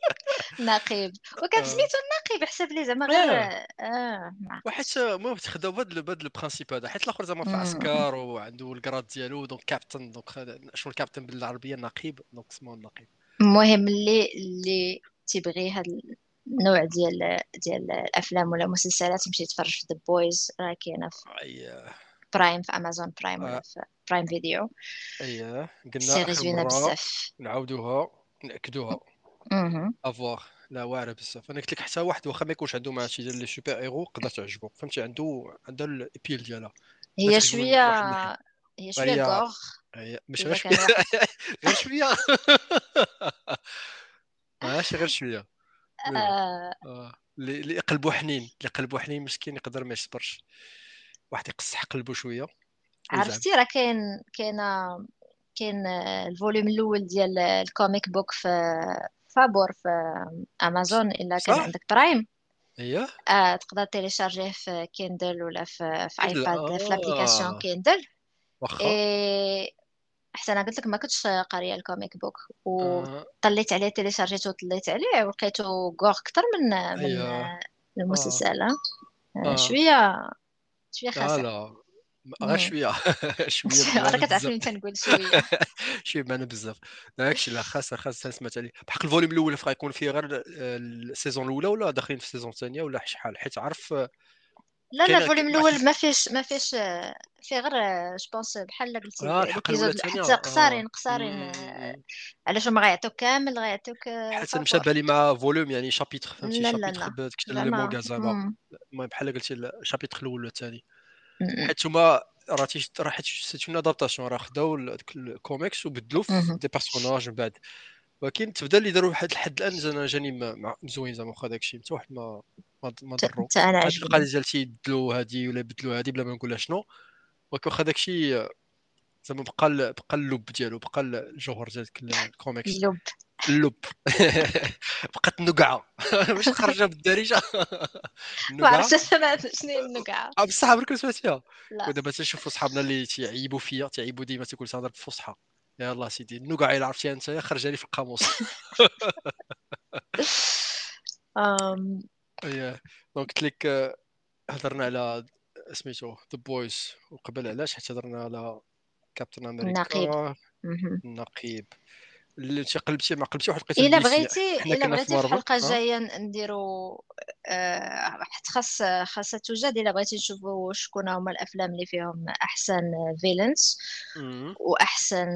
نقيب. وكان آه. سميتو النقيب حسب لي زعما غير آه. آه ما وحيت المهم تخداو بهذا بهذا البرانسيب هذا. حيت الآخر زعما في. عسكر وعنده الكراد ديالو دونك كابتن دونك شنو الكابتن بالعربية؟ نقيب donc سموه النقيب. المهم اللي اللي تيبغي هاد النوع ديال ديال الأفلام ولا المسلسلات يمشي يتفرج في The Boys راه كاينة في اي برايم في Amazon Prime ولا آه. في Prime Video اي قلنا série زوينه بزاف. نعاودوها نأكدوها. à voir لا واعرة بزاف. أنا قلت لك حتى واحد واخا ما يكونش عنده مع شي ديال les super-héros قدر تعجبو. فهمتي؟ عنده عنده ال appeal ديالها. هي تعجبو من شوية واحد. هي شوية هي- gore. هي مش غير كان شوية. غير شوية. ماشي غير شوية. آه. آه. اللي اللي قلبو حنين. اللي قلبو حنين مسكين يقدر ما يصبرش. واحد يقصح قلبو شوية. ويزعم. عرفتي راه كاين كاينة كاين آه، ال volume الأول ديال ال comic book في فابور في أمازون إلا كان صح؟ عندك Prime. اييه آه تقدر télécharger ه في Kindle ولا في في iPad في آه. l'application Kindle. واخا. إيه حتى أنا قلت لك ما كنتش قارية ال comic book آه. وطليت عليه تيليشارجيته وطليت عليه ولقيته gore أكثر من من أيوه. آه المسلسل آه. آه. شوية شوية خاسر. غير. شوية شوية بمعنى راك بزاف. تعرفني تنقول شوية. شوية بمعنى بزاف. داكشي لا خاص خاص سمعت عليه بحق ال volume الأول فغا يكون فيه غير آه، ال saison الأولى ولا داخلين في ال saison الثانية ولا شحال؟ حيت عارف آه، لا لا الفوليوم الأول ما فيش ما فيش آه، فيه غير جوبونس بحال قلتي حتى قصارين قصارين. علاش ما غيعطوك كامل غيعطوك حتى مشى بالي مع فوليوم يعني شابيتر فهمتي؟ شابيتر بديك لي زعما بحال قلتي الشابيتر الأول ولا الثاني مم. حيت هما راه راه حيت سيت اون ادابتاسيون راه خداو داك الكوميكس وبدلوا في. دي بيرسوناج من بعد. ولكن تبدا اللي داروا لحد الحد الآن زعما جاني مع- مزوين زعما واخا داكشي حتى واحد ما ما ضرو. حتى أنا هاد القضية ديال تيبدلوا هادي ولا يبدلوا هادي بلا ما نقول لها شنو. ولكن واخا داكشي زعما بقى بقى اللب ديالو بقى ال- الجوهر ديال الكوميكس. اللب اللب بقات النقعه باش خرجها بالدارجة. ما عرفتش أنا شنو هي النقعة. آه بصح عمرك ما سمعتيها. لا. ودابا تنشوفوا صحابنا اللي تيعيبوا فيا تيعيبوا ديما تيقول تهضر بالفصحى يلاه سيدي النقعة إلا عرفتيها أنت خرجها لي في القاموس. donc قلت لك آه، هضرنا على سميتو The Boys وقبل علاش؟ حيت هضرنا على كابتن النقيب. أمريكا مهم. النقيب. اللي قلبتي ما قلبتي واحد لقيتها إلا دي بغيتي إلا بغيتي في الحلقة الجايه نديرو آه، حيت خاص خاصها توجد. إلا بغيتي نشوفوا شكون هما الأفلام اللي فيهم أحسن villains. وأحسن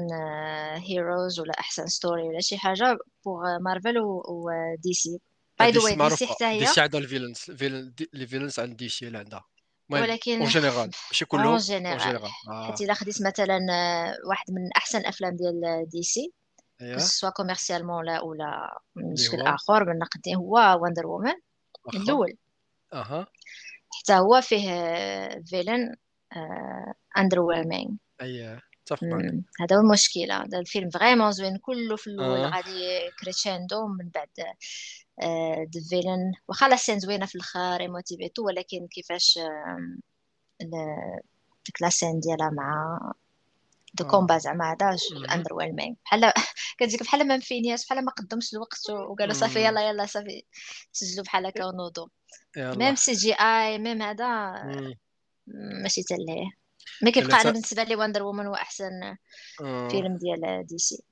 heroes ولا أحسن story ولا شي حاجة pour Marvel و DC by the way DC حتى DC عندها ال villains villain دي- les villains عند DC اللي عندها. ولكن en général ماشي كلهم en général général حيت إلا خديت مثلا آه، واحد من أحسن الافلام ديال DC سواء commercialement لا ولا من اللي شكل هو اخر من نقدي هو Wonder Woman الأول. أها. حتى هو فيه villain underwhelming اييه هذا هو المشكلة. هذا الفيلم vraiment زوين كله في الأول. آه غادي crescendo من بعد the villain واخا la scène زوينة في الآخر émotive et tout ولكن كيفاش ديك la scène ديالها مع de combat زعما هذا. underwhelming بحال كتجيك بحال ما مفينياش بحال ما قدمش الوقت وقالوا صافي. يلا يلا صافي سجلوا بحال هكا ونوضوا même CGI même هذا. ماشي تلهيه mais الا كيبقى أنا بالنسبة لي Wonder Woman هو أحسن. فيلم ديال DC.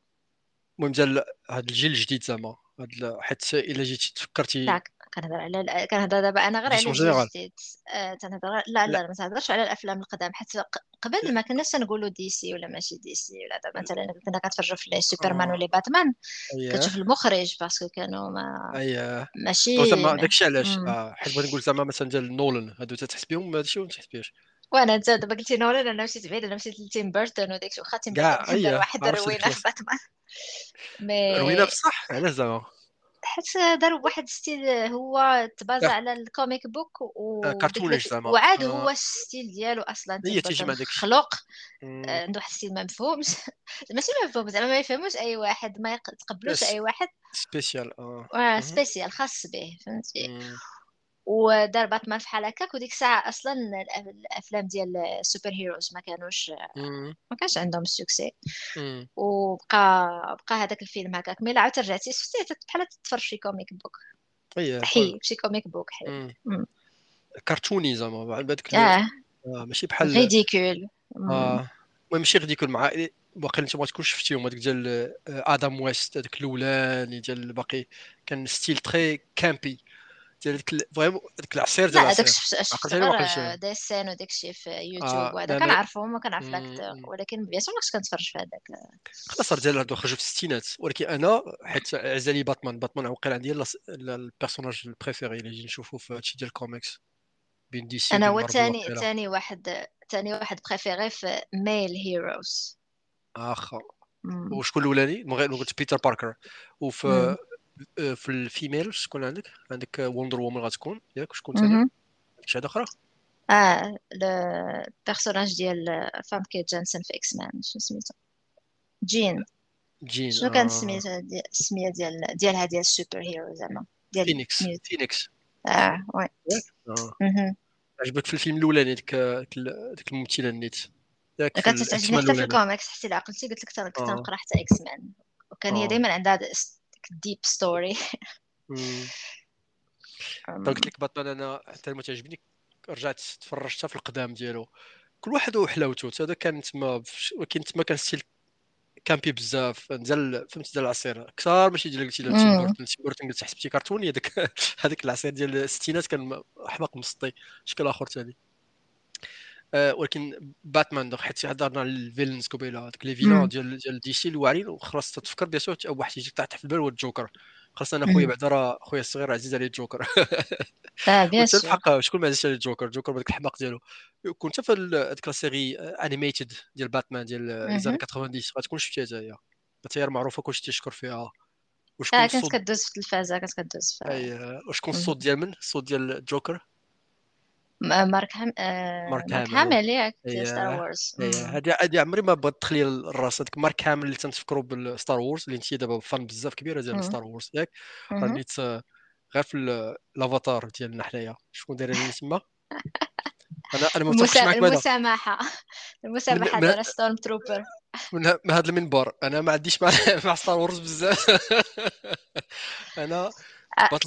المهم ديال هاد الجيل الجديد زعما. هاد حيت إلا جيتي تفكرتي كنهضر على كنهضر دابا أنا غير على الجديد آه تنهضر لا لا. ما تهضرش على الأفلام القدام حيت قبل ما كناش تنقولوا DC ولا ماشي DC ولا دابا مثلا كنا كنتفرجوا في سوبرمان آه. ولا باتمان اييه كتشوف المخرج parce que كانوا ما اييه ماشي. داكشي علاش. آه حيت بغيت نقول زعما مثلا ديال نولان هادو تتحس بهم هادشي ولا ما تحس وأنا انت دابا قلتي نولان أنا مشيت بعيد أنا مشيت لتيم بيرتون وداكشي واخا تيم بيرتون واحد الروينه Batman. mais روينه بصح علاش زعما؟ حيت داروا بواحد style هو تبازا على ال comic book آه، وديك cartoonish داك زعما. وعاد آه. هو ال style ديالو أصلا هي تيجي بيرتون مع داكشي. خلق مم. آه، عنده واحد ال style ما مفهومش. ماشي ما مفهوم زعما ما يفهموش أي واحد ما يتقبلوش أي واحد. spécial آه. آه،. spécial خاص به فهمتي. مم. ودار باتمان بحال هكاك وديك الساعة أصلا الأفلام ديال ال super heroes ما كانوش. ما كانش عندهم ال succès مم. وبقى بقى هذاك الفيلم هكاك. mais عاود رجعتي شفتي بحال تتفرج في comic book اييه حي شي comic book حي. كرتوني زعما بعد ال- آه. آه، ماشي بحال ridicule آه. المهم ماشي غادي يكون مع باقي انت ما تكونش شفتيهم هذاك ديال آه، آدم ويست هذاك الأولاني ديال باقي. كان style très campy ديال vraiment ديك العصير ديال لا هذاك شفت شفت عقلتي عليه غير واقيلا شي. des scènes وداك الشيء في يوتيوب. آه وهذا كنعرفهم وكنعرف l'acteur. ولكن bien sûr ما كنتش كنتفرج في هذاك. خلاص ديال هادو خرجوا في الستينات. ولكن أنا حيت عزيز علي Batman. Batman وقيلا عندي. ال personnage ال préféré اللي نجي نشوفو في هادشي ديال الكوميكس بين DC أنا هو وقيلا تاني واحد تاني واحد préféré في male heroes آخا. وشكون الأولاني؟ قلت بيتر باركر وفي آه، في ال female شكون عندك؟ عندك Wonder Woman غتكون ياك شكون ثاني شي حاجة أخرى؟ آه ال personnage ديال Famke Janssen في X-Men شنو سميتو؟ جين جين شنو كان آه. سميتها دي- السميه ديال ديالها ديال ال super hero زعما؟ ديال Phoenix. Phoenix آه oui آه. عجبك في الفيلم الأولاني ديك ديك ال- ديك الممثلة ياك في كانت تعجبني حتى في. الكوميكس حتى عقلتي قلت لك ترى كنت آه. نقرا حتى X-Men وكان هي. دائما عندها deep story مم. قلت لك باتمان أنا حتى ما تعجبني رجعت تفرجت في القدام ديالو. كل واحد وحلاوته. هذا كان تما ولكن تما كان style campy بزاف. نزل فهمت ديال العصير أكثر. ماشي ديال قلتي ديال تيم. بورتون تيم بورتون قلت حسبتي كرتوني هذاك هذاك العصير ديال الستينات كان أحمق مسطي. شكل آخر ثاني ولكن باتمان دوك حيت هضرنا على ال villains قبيله هذوك les villains مم. ديال ديال DC الواعرين وخلاص تتفكر bien sûr أول واحد يجي تحت في البال هو الجوكر. خلاص أنا خويا. بعدا راه خويا الصغير عزيز عليه الجوكر. آه bien sûr. الحق شكون ما عزيزش عليه الجوكر؟ الجوكر بهذاك الحماق ديالو. كنت في هذيك la série animated ديال باتمان ديال les années 90 غتكون شفتيها حتى هي حتى هي معروفه كلشي تيشكر فيها. وشكون آه كانت كدوز في التلفازه كانت كدوز في أي وشكون. الصوت ديال من؟ الصوت ديال الجوكر؟ مارك هام آه، مارك هامل. ياك Star Wars هادي هادي عمري ما بغيت تخلي الراس هذاك مارك هامل اللي تنتفكروا ب ال Star Wars اللي انت دابا fan بزاف كبيرة ديال Star Wars ياك. راه نيت غير في ال- الافاتار ديالنا حنايا. شكون داير لي تما؟ أنا أنا متفقش معك بعدا المسامحة. المسامحة من- ديال ستورم تروبر من هذا المنبر. أنا ما عنديش مع مع ستار وورز بزاف. أنا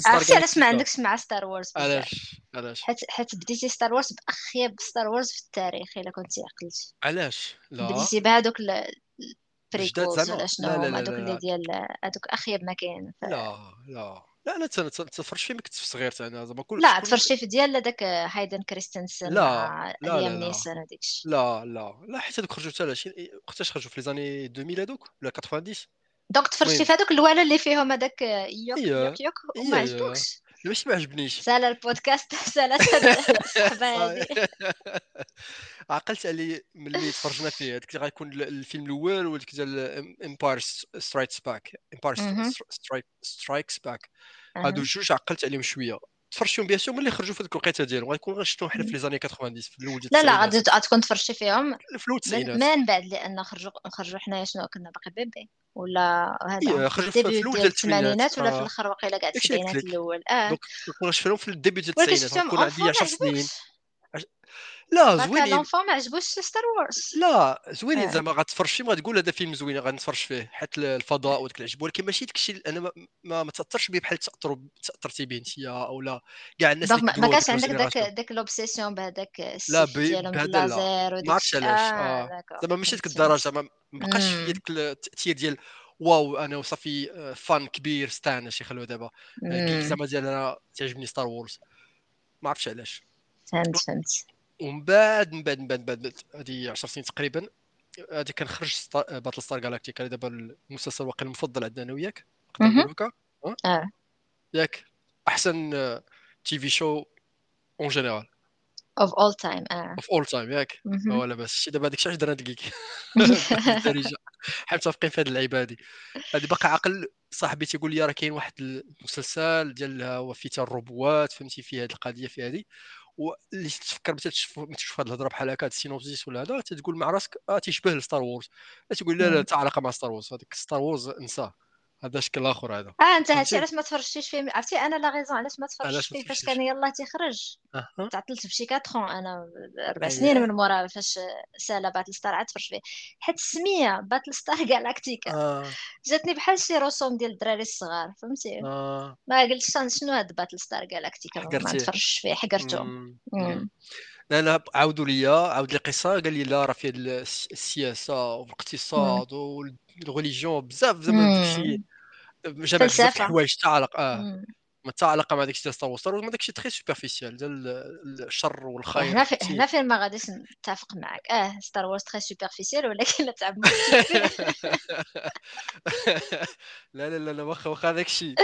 عرفتي علاش ما. عندكش مع ستار وورز علاش؟ علاش؟ حيت حيت بديتي ستار وورز باخيب ستار وورز في التاريخ إلا كنتي عقلتي. علاش؟ لا. بديتي بهذوك البريكولز؟ ولا شنو هما هذوك اللي. ديال هذوك اخيب ما كاين. ف- لا لا. لا أنا تفرجت فيه كنت في صغير أنا زعما كل لا شكون- تفرجتي في ديال هذاك هايدن كريستنسن لا، لا، لا، ليام. نيسون هذيك لا لا. لا حيت هذوك خرجوا حتى وقتاش خرجوا؟ في لي زاني 2000 هذوك ولا 90 دونك تفرجتي. في هذوك الوالا اللي فيهم هذاك يوك. يوك يوك وما. عجبوكش ماشي ما عجبنيش سالا البودكاست هذه عقلت علي ملي تفرجنا فيه هذاك اللي غيكون ال- الفيلم الأول وهذيك ديال امباير سترايكس باك امباير. Strikes Back هادو جوج عقلت عليهم شوية تفرجت فيهم bien sûr ملي خرجوا في ديك الوقيته ديالهم؟ غيكون شفتهم حنا في les années 90 في الأول لا لا. غادي غتكون تفرجتي فيهم. في الأول التسعينات من بعد لأن خرجوا خرجوا حنايا شنو كنا باقي bébé. ولا إيه، هذا خرجوا في- الأول ديال الثمانينات. ولا في آه. الأخر واقيلا كاع التسعينات. الأول. آه. donc كنا شفناهم في ال début ديال التسعينات. غنكون عندي enfant ما 10 سنين لا زوينين l'enfant ما عجبوش ستار وورز لا زوينين آه. زعما غتفرج فيهم غتقول هذا فيلم زوين غنتفرج فيه حيت الفضاء وداك العجب ولكن ماشي داك الشيء أنا ما, ما, ما تأثرش به بحال تاثروا تاثرتي به انت أو لا كاع الناس ما- ما كانش عندك داك. داك l'obsession بهذاك لا بهذا لا. ما عرفتش. علاش آه d'accord زعما ماشي ديك الدرجة ما بقاش. في ديك التأثير ديال waouh أنا وصافي آه، fan كبير stan شي خلوه دابا آه، كيف. زعما ديال أنا تعجبني ستار وورز ما عرفتش علاش فهمت فهمت ومن بعد من بعد من بعد من بعد هذه 10 سنين تقريبا هذه كان خرج. Battlestar Galactica. هذا دابا المسلسل واقع المفضل عندنا أنا وياك. هكا آه. ياك أحسن TV show en général of all time آه. اوف اول تايم ياك. مهم. ولا بس شي دابا هذيك الشيء علاش درنا دقيق. حنا متفقين في هذه اللعيبة هذه هذه باقي عاقل صاحبي تيقول لي راه كاين واحد المسلسل ديال وفيت الروبوات فهمتي فيه هذه القضية في هذه واللي تفكر متى تشوف تشوف هذه الهضرة بحال هكا ال synopsis ولا هذا تتقول مع راسك آه تيشبه لستار وورز. تقول لا لا علاقة مع ستار وورز. هذاك ستار وورز انساه هذا شكل آخر هذا. آه أنت؟ هادشي علاش ما تفرجتيش فيه عرفتي أنا la raison علاش ما تفرجتش فيه فاش؟ كان يلاه تيخرج أها. تعطلت بشي 4 أنا أربع أيه. سنين من مورا فاش سالا Battlestar عاد تفرج فيه. حيت السميه Battlestar Galactica آه. جاتني بحال شي رسوم ديال الدراري الصغار فهمتي؟ آه. ما قلتش شن- شنو هاد Battlestar Galactica ما-. نتفرجش فيه حقرته مم. مم. لا لا عاودوا لي عاود لي قصة قال لي لا راه فيه الس- السياسة والاقتصاد وال religion بزاف زعما. داكشي جمع بزاف. الحوايج تاع علاقه آه. ما تا علاقه مع داكشي ديال ستار وورز ستار وورز ما داكشي très superficiel ديال ال- الشر والخير هنا في؟ هنا فين ما غاديش نتفق معك آه ستار وورز très superficiel ولكن لا تعمق لا لا لا لا واخا واخا داكشي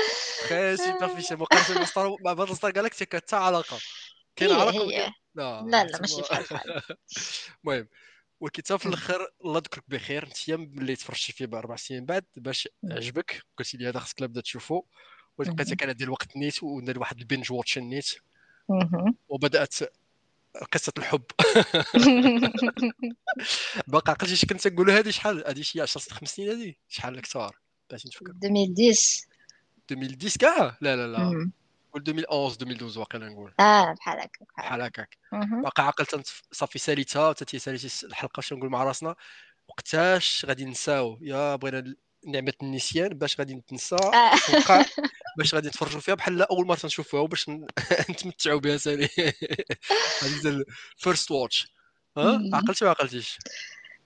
très superficiel مقارنه مع ستار مع Battlestar حتى علاقه كاين علاقة لا لا لا ماشي بحال بحال المهم ولكن في. الآخر الله يذكرك بخير. انت ملي تفرجتي فيه بأربع سنين بعد باش. عجبك. قلتي لي هذا خصك لا بدا تشوفو. ولقيت كان عندي الوقت نيت وندير واحد ال binge watch نيت. وبدأت قصة الحب. باقي عقلتي شي كنت نقول هذه شحال؟ هذه شي 10 خمس سنين هذه شحال أكثر؟ باش نتفكر. 2010 2010 كاع؟ لا لا لا. نقول 2011 2012 واقيلا نقول. آه بحال هكا بحال هكاك. عاقل تنت- صافي ساليتها حتى ساليتي الحلقة شنو نقول مع راسنا؟ وقتاش غادي نساو يا بغينا نعمة النسيان باش غادي نتنسى آه. توقع باش غادي نتفرجوا فيها بحال أول مرة نشوفوها وباش ن- نتمتعوا بها سالي هذه ال first watch ها. عقلتي ما عقلتيش؟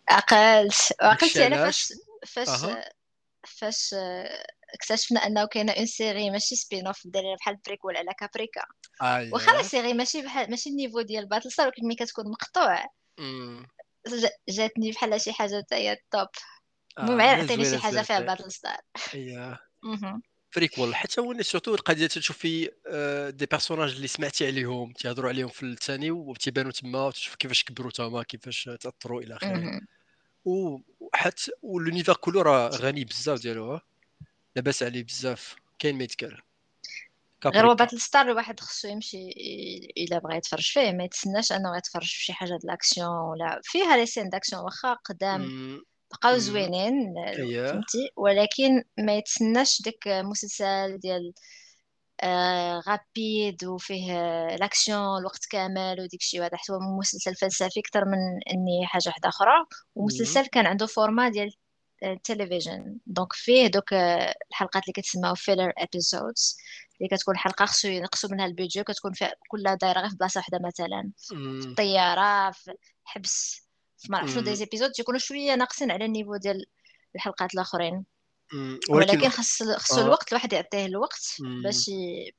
عقلت. عقلتي على؟ فاش فاش. فاش اكتشفنا أنه كاينة une série ماشي spin-off دايره بحال prequel على Caprica اييه واخا la série ماشي بحال ماشي ال niveau ديال Battlestar ولكن ملي كتكون مقطوع. جاتني بحال شي حاجة حتى هي ال top آه، المهم غير عطيني شي حاجة فيها. Battlestar. prequel حتى هو surtout القضية تشوف في آه، des personnages اللي سمعتي عليهم تيهضروا عليهم في الثاني وتيبانوا تما وتشوف كيفاش كبروا تما كيفاش تأثروا إلى آخره. وحتى و l'univers كله راه غني بزاف ديالو. لاباس عليه بزاف. كاين ما غير. هو باتل ستار الواحد خصو يمشي إلا بغى يتفرج فيه ما يتسناش أنه يتفرج في شي حاجة د الأكسيون ولا فيها les scènes d'action واخا قدام. بقاو. زوينين اييه فهمتي؟ ولكن ما يتسناش داك مسلسل ديال آه rapide وفيه آه، l'action الوقت كامل وديك الشيء هذا حتى هو مسلسل فلسفي أكثر من إني حاجة واحدة أخرى. ومسلسل كان عنده format ديال التلفزيون donc فيه دوك آه، الحلقات اللي كتسماو filler episodes اللي كتكون حلقة خصو ينقصوا منها ال budget كتكون فيها كلها دايرة غير في بلاصة واحدة مثلا أمم، الطيارة في حبس في ما عرفت شنو. des épisodes تيكونوا شوية ناقصين على ال niveau ديال الحلقات الأخرين. ولكن ولكن خص خصو آه. الوقت الواحد يعطيه الوقت. باش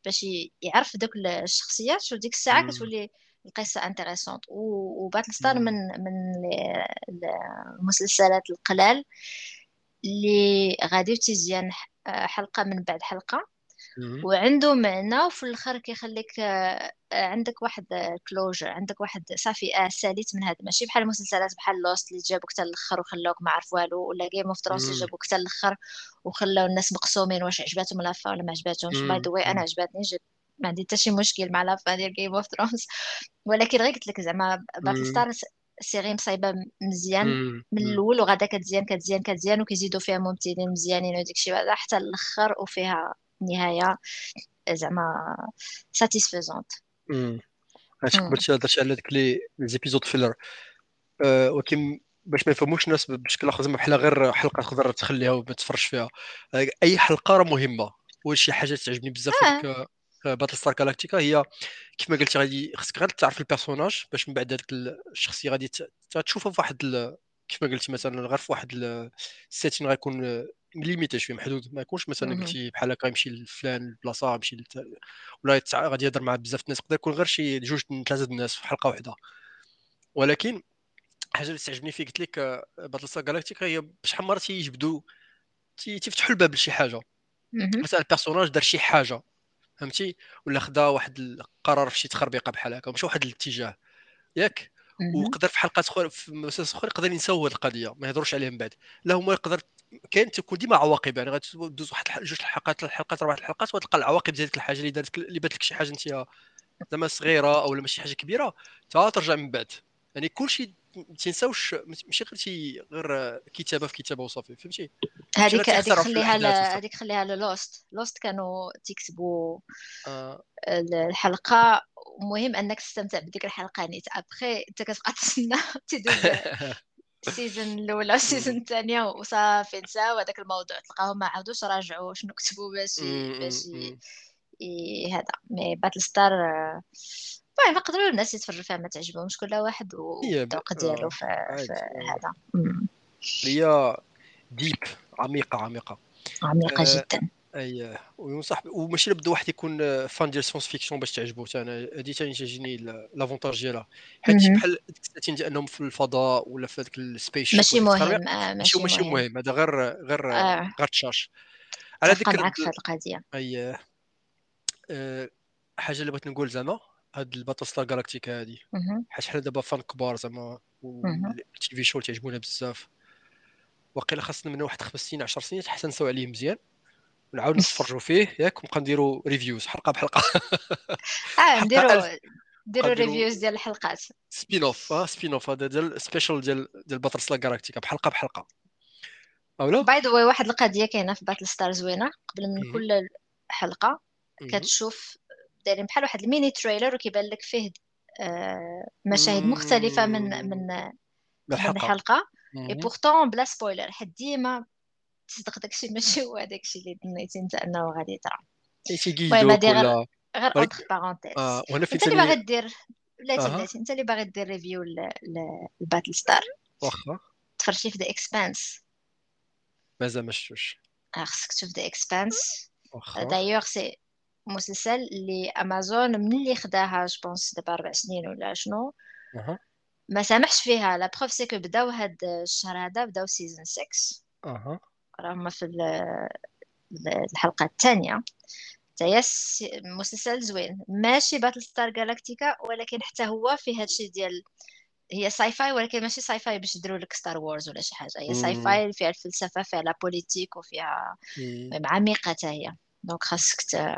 باش يعرف دوك الشخصيات وديك الساعة. كتولي القصة intéressante و Battlestar. من من ال- المسلسلات القلال اللي غادي تزيان ح- حلقة من بعد أمم. وعنده معنى وفي الآخر كيخليك آه، آه، عندك واحد closure عندك واحد صافي آه ساليت من هذا ماشي بحال المسلسلات بحال Lost اللي جابوك حتى الآخر وخلاوك ما عرف والو ولا Game of Thrones اللي. جابوك حتى الآخر وخلاو الناس مقسومين واش عجباتهم la fin ولا ما عجباتهمش by the way أنا. عجباتني جد ما عندي حتى شي مشكل مع la fin ديال Game of Thrones ولكن غير قلت لك زعما مم. star série مصايبة مزيان. من. الأول وغادا كتزيان كتزيان كتزيان وكيزيدوا فيها ممثلين مزيانين وديك الشيء بعدا حتى الأخر وفيها نهاية زعما satisfaisante مم. قبلت هضرت على ديك les épisodes filler أه ولكن باش ما يفهموش الناس بشكل آخر زعما بحال غير حلقة تقدر تخليها وما فيها أه، أي حلقة راه مهمة وشي حاجة تعجبني بزاف ديك Battlestar Galactica هي كيف ما قلتي غادي خصك غير تعرف ال personnage باش من بعد هذيك الشخصية غادي تشوفها في واحد ال- كيف ما قلتي مثلا غير في واحد ال setting غيكون limité شوية محدود. ما يكونش مثلا. قلتي بحال هكا يمشي لفلان البلاصة يمشي لت... ولا يتع... غادي يهضر مع بزاف الناس يقدر يكون غير شي جوج ثلاثة الناس في حلقة واحدة. ولكن حاجة اللي تعجبني فيه قلت لك Battlestar Galactica هي بشحال مره تيجبدوا تي- تيفتحوا الباب لشي حاجة. مثلا ال personnage دار شي حاجة. فهمتي؟ ولا خدا واحد القرار في شي تخربيقة بحال هكا مشى واحد الاتجاه. ياك. وقدر في حلقات أخرى في مسلسل اخر يقدر ينساو هذه القضية ما يهضروش عليها من بعد. لا هما يقدر كاين تكون ديما عواقب يعني غتدوز واحد جوج الحلقات ثلاث حلقات أربع الحلقات وتلقى العواقب ديال الحاجة اللي دارت اللي بانت لك شي حاجة انت زعما صغيرة أو ماشي حاجة كبيرة تا ترجع من بعد. يعني كلشي ما تنساوش ماشي غير غير كتابة في كتابة وصافي فهمتي؟ هذيك هذيك خليها ل... هذيك خليها Lost Lost كانوا تيكتبوا آه، الحلقة. المهم أنك تستمتع بديك الحلقة نيت. ابخي أنت كتبقى تسنى تدوز ال saison الأولى وال saison الثانية وصافي نساو هذاك الموضوع. تلقاهم ما عاودوش راجعوا شنو كتبوا باش باش هذا. mais Battlestar المهم يقدروا الناس يتفرجوا فيها ما تعجبهمش كل واحد والذوق ديالو آه، في, آه. هذا. هي ديب عميقة عميقة. عميقة آه، جدا. أي وينصح وماشي لابد واحد يكون فان ديال ساينس فيكسيون باش تعجبو. حتى أنا هادي تاني تجيني لافونتاج ديالها. حيت. بحال ديك الساتين في الفضاء ولا في هذاك السبيس شيب ماشي مهم آه ماشي ماشي مهم. هذا غير غير آه. غير تشاش على ذكر معك في هذه القضية. أي آه، حاجة اللي بغيت نقول زعما هاد الباتل ستار جالاكتيكا هادي. حيت حنا دابا fans كبار زعما. وال TV show تعجبونا بزاف. واقيلا خاصنا من واحد خمس سنين 10 سنين حتى نساو عليه مزيان. ونعاودوا نتفرجوا فيه ياك ونبقى نديروا reviews حلقة بحلقة. آه نديروا 1000 نديروا reviews ديال الحلقات. spin-off آه spin-off هذا ديال special ديال ديال Battlestar Galactica بحلقة بحلقة. أو لا باي ذا واي واحد القضية كاينة في Battlestar زوينة قبل من. كل حلقة. كتشوف دايرين بحال واحد ال mini trailer وكيبان لك فيه آه، مشاهد مختلفة من من من الحلقة. الحلقة اي. pourtant بلا spoiler حيت ديما تصدق داكشي ماشي هو داكشي اللي ظنيتي انت انه غادي يطرا هادي غير ولا غير entre parenthèses آه وهنا فين انت اللي باغي دير بلاتي بلاتي انت اللي باغي دير review ال Battlestar واخا تفرجتي في The Expanse مازال ما شفتوش خصك تشوف ذا اكسبانس دايوغ سي مسلسل اللي امازون من اللي خداها جوبونس دابا أربع سنين ولا شنو ما سامحش فيها. لا بروف سي كو بداو هاد الشهر هذا بداو سيزون 6 أها. راهما في ال- الحلقة الثانية. س- مسلسل زوين. ماشي باتل ستار جالاكتيكا ولكن حتى هو فيه هادشي ديال هي sci-fi ولكن ماشي sci-fi باش يديروا لك Star Wars ولا شي حاجة. هي sci. fi فيها الفلسفة فيها la politique وفيها إيه. عميقة حتى هي. donc خاصك ت-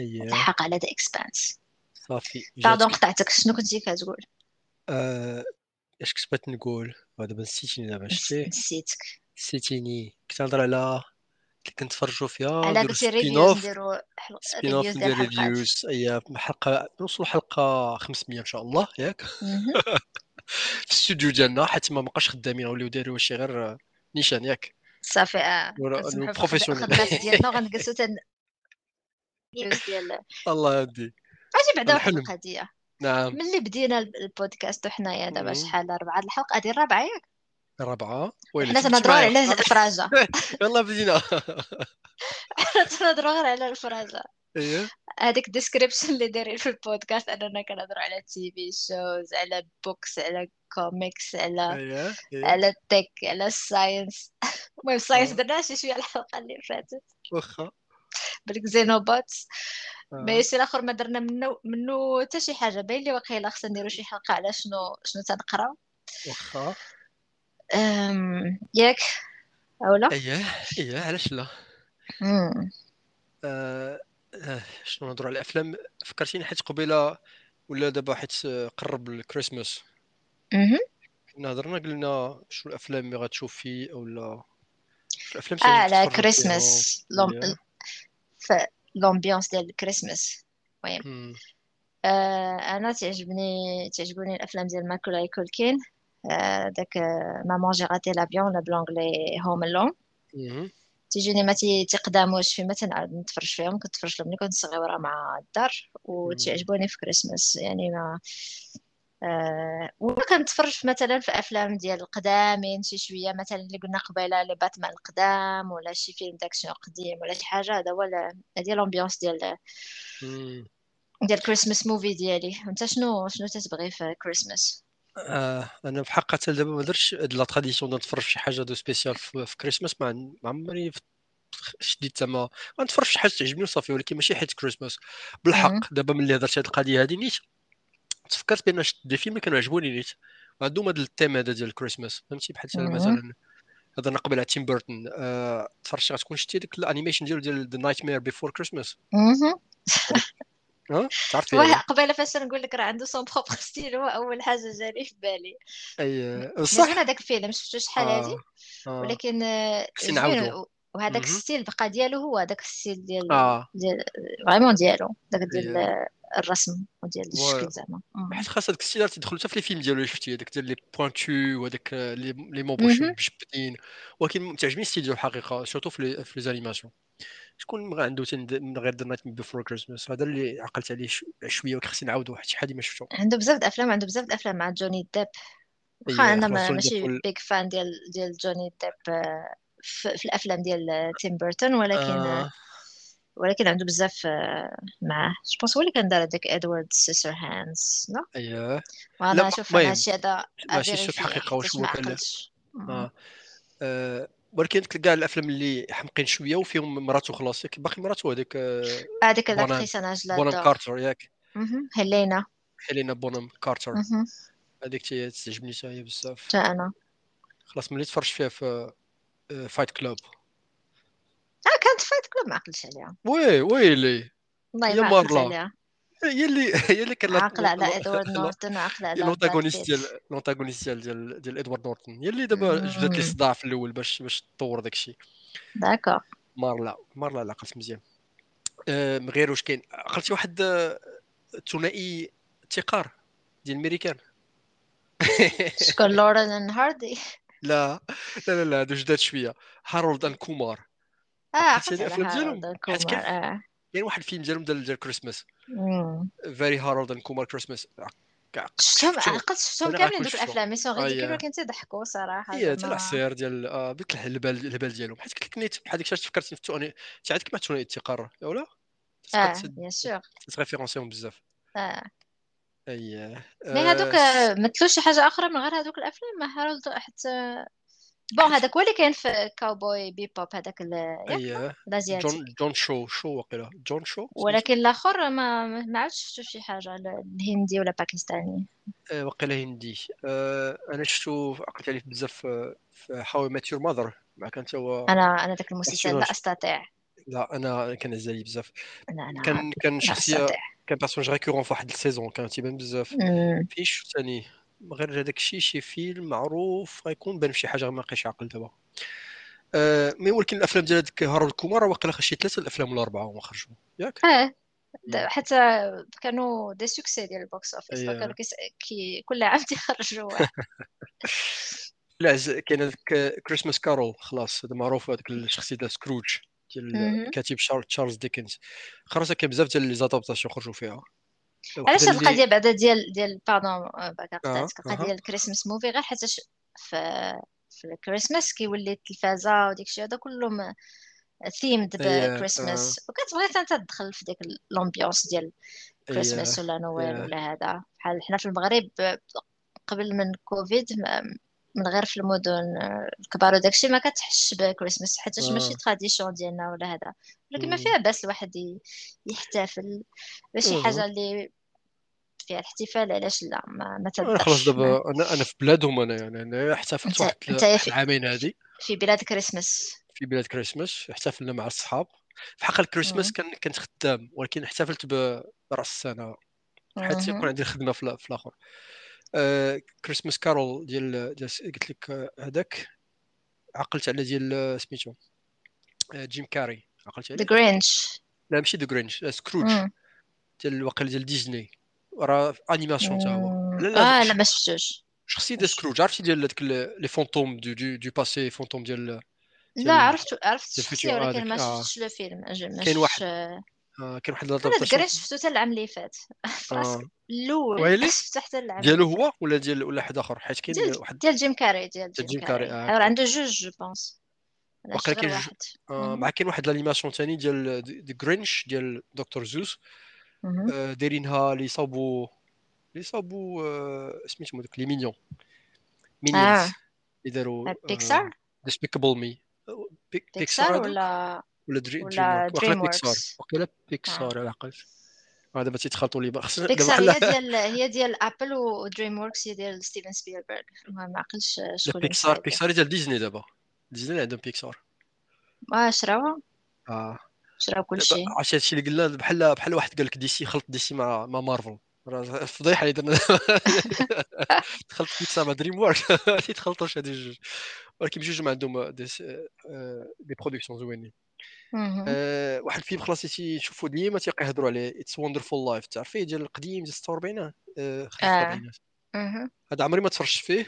اييه تلحق على The Expanse صافي. pardon قطعتك. شنو كنتي كتقول؟ آه، اش كنت نقول دابا نسيتيني دابا شتي نسيتك نسيتيني كنت نهضر على اللي كنتفرجوا فيها على spin reviews نديرو spin-off ندير reviews اي حلقه نوصلوا حلقه 500 ان شاء الله ياك. في الاستوديو ديالنا حيت ما بقاش خدامين ولاو دايروا شي غير نيشان ياك صافي آه professionnel. الخدمات ديالنا وغنجلسوا تن الله يهدي أجي بعدا واحد. القضية نعم. ملي بدينا البودكاست وحنايا دابا. شحال؟ أربعة الحلقة؟ هذه الرابعة ياك؟ الرابعه ويلي حنا تنهضروا. على الفراجه يلا بدينا. حنا تنهضروا غير على الفراجه إيه. هذيك ال description اللي دايرين في البودكاست أننا كنهضروا على TV shows على books على كوميكس على إيه إيه. على التك على الساينس المهم الساينس آه. درنا شي شوية الحلقة اللي فاتت. واخا. بالكزينوبوتس آه. ماشي الآخر ما درنا منه منه حتى شي حاجة باين لي واقيلا خصنا نديرو شي حلقة على شنو شنو تنقراو واخا. أم، ياك؟ أولا؟ إيه إيه علاش لا. آه، آه، شنو نهضروا على الأفلام؟ فكرتيني حيت قبيلة ولا دابا حيت آه، قرب الكريسماس. كنا هضرنا قلنا شو الأفلام اللي غتشوفي اولا الأفلام آه اللي على كريسماس. فيهم؟ l'am-. ف l'ambiance ديال الكريسماس مم. آه أنا تعجبني تعجبوني الافلام ديال ماكولاي كولكين آه داك آه، Maman j'ai raté l'avion ب l'anglais Home Alone مم. تيجيني ما تي- تيقداموش فيما تنعاود نتفرج فيهم كنت تفرج لهم ملي كنت صغيره مع الدار وتعجبوني في كريسماس يعني ما آه ولا كنتفرج في مثلا في أفلام ديال القدامين شي شوية مثلا اللي قلنا قبيلة les Batman القدام ولا شي film d'action قديم ولا شي حاجة هذا هو هذه l'ambiance ديال. ديال Christmas movie ديالي أنت شنو شنو تتبغي في كريسماس آه أنا بحق حتى دابا ما درتش la tradition نتفرج شي حاجة de spécial في, في كريسماس ما عمري شديت زعما غنتفرج شي حاجة تعجبني وصافي ولكن ماشي حيت كريسماس. بالحق دابا ملي هضرت هاد القضية هادي نيت تفكرت بأن شفت des films اللي كانوا عجبوني نيت. وعندهم هاد ال thème هذا ديال الكريسماس فهمتي؟ بحال. مثلا هضرنا قبل على تيم بيرتون آه تفرجتي غتكون شتي ديك ال animation ديالو ديال The Nightmare Before Christmas تعرفي واه قبيله فاش نقول لك راه عنده son propre style هو أول حاجة جاري في بالي. أي صح. صح هذاك الفيلم شفتو شحال هادي؟ آه. آه ولكن آه، وهذاك. ال style بقى ديالو هو هذاك ال style ديال ديال vraiment ديالو داك ديال آه، الرسم وديال الشكل زعما. حيت خاص هذاك السيلار تيدخل حتى في les films ديالو اللي شفتي؟ هذاك ديال les pointus وهذاك les mains. مشبتين ولكن تعجبني ال style ديالو الحقيقة surtout في les animations شكون غير عنده من غير The Night Before Christmas هذا اللي عقلت عليه شو- شوية ولكن خصني نعاودو حيت شحال ما شفتو. عنده بزاف د الافلام عنده بزاف د الافلام مع جوني ديب واخا أنا ماشي ديب big fan ديال ديال جوني ديب آه، في, في الأفلام ديال آه، تيم بيرتون ولكن آه، آه ولكن عنده بزاف آه، معاه. je pense هو اللي كان دار هذاك Edward Scissorhands لا؟ اييه وأنا شوف هادشي هذا ماشي شوف حقيقه واش هو كان. آه. آه، ولكن كاع الأفلام اللي حمقين شوية وفيهم مراته خلاص ياك باقي مراته هذيك آه، هذيك l'actrice أنا بونام كارتر ياك. هيلينا. هيلينا بونام كارتر. هذيك تي- تعجبني حتى هي بزاف. حتى أنا. خلاص ملي تفرجت فيها في Fight Club كلوب ما عقلتش عليها وي ويلي؟ والله يا ما عقلت مارلا عليها. هي اللي هي اللي كان عاقلة على إدوارد نورتون وعاقلة على l'antagoniste ديال لونتاغونيست ديال ديال ديال إدوارد نورتون هي اللي دابا جبدت لي مم. صداع في الأول باش باش تطور داكشي d'accord. مارلا مارلا لا عقلت مزيان. من غير واش كاين عقلتي واحد آه، ثنائي ابتكار ديال الميريكان. شكون؟ Laurel and Hardy. لا. لا لا لا هادو جداد شوية. Harold and Kumar. آه عقلت على على الافلام ديالهم هارولد حيت كاين كاين واحد الفيلم ديالهم ديال Christmas. Very Harold and Kumar Christmas. شفتهم عقلت شفتهم كاملين دوك الأفلام mais sont ridicules اي ولكن تيضحكوا صراحة زعما. تاع العصير ديال بيت الهبال الهبال ديالهم. حيت قلت لك نيت بحال ديك الساعة تفكرتني في الثاني انت عندك مع الثنائي التقار ولا آه bien sûr تريفيرونسيهم بزاف. آه. أي mais هادوك آه، مثلوا شي حاجة أخرى من غير هادوك الأفلام؟ ما هارولد حتى bon هذاك هو اللي كاين في Cowboy Bebop هذاك ال- ياك اي ال asiatique جون جون شو شو وقيلا جون شو ولكن الآخر ما ما عرفتش شفتو شي حاجة ال- الهندي ولا باكستاني وقيلا هندي أنا شفتو عقلت عليه بزاف في How I Met Your Mother مع كان هو أنا أنا ذاك المسلسل لا استطيع لا أنا كان عزالي بزاف كان كان شخصيه كان personnage récurrent في واحد ال saison كان تيبان بزاف أمم. فيش ثاني غير هذاك الشيء شي فيلم معروف غيكون بان شي حاجة ما بقيتش عاقل دابا. آه mais ولكن الأفلام ديال هذاك هارولد كومار واقيلا شي ثلاثة الأفلام ولا أربعة هما خرجوا. ياك؟ آه. حتى كانوا des succès ديال ال box office. أي. فكانوا كيس... كي كل عام تيخرجوا. لا كاين هذاك Christmas Carol خلاص. هذا معروف هذاك الشخصيه ديال سكروج ديال. الكاتب شار- تشارلز ديكنز. خلاص كاين بزاف ديال les adaptations خرجوا فيها. علاش هاد القضية بعدا ديال ديال pardon قطعتك القضية ديال ال Christmas movie غير حيتاش في في الكريسماس كيولي التلفازة وديك الشيء هذا كلهم themed ب Christmas وكتبغي أنت تدخل في ديك ال ambiance ديال كريسماس ولا نويل ولا هذا. بحال حنا في المغرب قبل من كوفيد من غير في المدن آه، الكبار وداكشي ما كتحسش بكريسماس حيتاش ماشي آه. tradition ديالنا ولا هذا. ولكن ما. فيها باس الواحد يحتفل أها حاجة اللي فيها الاحتفال علاش لا؟ ما, ما أنا خلاص دابا أنا أنا في بلادهم أنا يعني أنا احتفلت واحد العامين هادي في بلاد كريسماس. في بلاد كريسماس احتفلنا مع الصحاب. في حق الكريسماس كنت خدام ولكن احتفلت برأس السنة. حيت يكون. عندي الخدمه في في الآخر. آه Christmas Carol ديال قلت لك آه، هذاك عقلت على ديال آه، سميتو آه، جيم كاري عقلت ذا عليه Grinch لا ماشي The Grinch سكروج ديال الواقع ديال ديزني راه animation تا هو. لا لا آه لا ما شفتوش. شخصية ديال سكروج عرفتي ديال هذاك les fantômes du du du passé fantôme ديال لا عرفت عرفت الشخصيه ولكن ما شفتش le film. كاين واحد. آه، آه كاين واحد another adaptation Grinch شفتو حتى العام اللي فات. الأول ويلي؟ حتى العام ديالو اللي هو ولا ديال ولا حد آخر؟ حيت كاين واحد ديال Jim Carrey ديال Jim Carrey. آه. OK عنده جوج je pense. واقيلا كاين آه. مع كاين واحد l'animation ثاني ديال The Grinch ديال Dr. Seuss. آه دايرينها لي صابو لي صابو آه سميتهم هذوك les Minions. Minions اللي داروا بيكسار Despicable Me Pixar ولا ولا Dream ولا بيكسار واقيلا بيكسار على عقلت دابا تيتخلطوا les Pixar بحال هي ديال هي ديال Apple و DreamWorks هي ديال Steven Spielberg المهم ما عقلش لا شكون Pixar Pixar ديال ديزني دابا. ديزني عندهم بيكسار آه شراوها؟ آه. شراو كلشي عرفتي هادشي اللي قلنا؟ بحال بحال واحد قال لك DC خلط DC مع مع مارفل راه فضيحة اللي درنا. دخلت بيكسار مع DreamWorks ما تيتخلطوش هادي الجوج ولكن بجوج ما عندهم des, آه، des productions زوينين. آه، واحد الفيلم خلاص تيشوفو ديما تيقيهضروا عليه. It's a Wonderful Life تعرفيه ديال القديم ديال 46 آه، خرج في آه. السبعينات مهم. هذا عمري ما تفرجت فيه.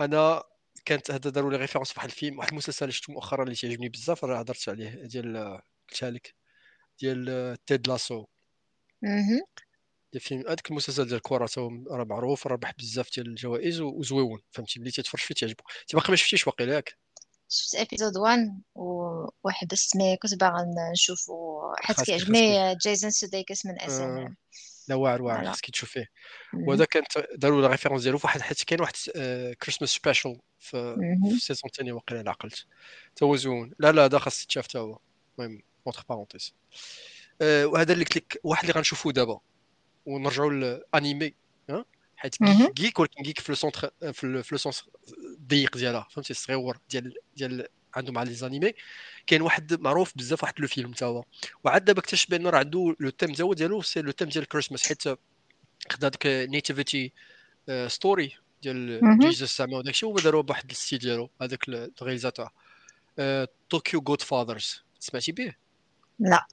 أنا كانت هذا داروا les références في واحد الفيلم واحد المسلسل شفتو مؤخرا اللي تعجبني بزاف راه هضرت عليه ديال قلتها لك ديال Ted Lasso. ديال فيلم هذاك المسلسل ديال الكره راه معروف ربح بزاف ديال الجوائز وزوين. فهمتي؟ ملي تتفرج فيه تعجبك انت باقي ما شفتيش واقيلا ياك شفت épisode 1 وحبست mais كنت باغا نشوفو حيت كيعجبني Jason Sudeikis من SN آه، ام لا واعر واعر خاصك تشوف فيه مهم. وهذا كانت داروا la référence ديالو في واحد حيت كاين واحد Christmas special في. ال season الثاني واقيلا الا عقلت تا هو زوين. لا لا هذا خاص يتشاف تا هو. المهم entre parenthèses وهذا اللي قلت لك واحد اللي غنشوفوه دابا. ونرجعوا للانيمي حيت geek ولكن geek في le centre في ال- في le sens ضيق ديالها فهمتي؟ الصغيور ديال ديال عنده مع les animés كاين واحد معروف بزاف واحد le film تا هو. وعاد دابا اكتشف بان راه عنده le thème تا هو ديالو c'est le thème ديال الكريسماس حيت خدا داك nativity story ديال. Jesus زعما وداك الشيء هو داروا بواحد ال style ديالو هذاك ال réalisateur. Tokyo Godfathers سمعتي به؟ لا.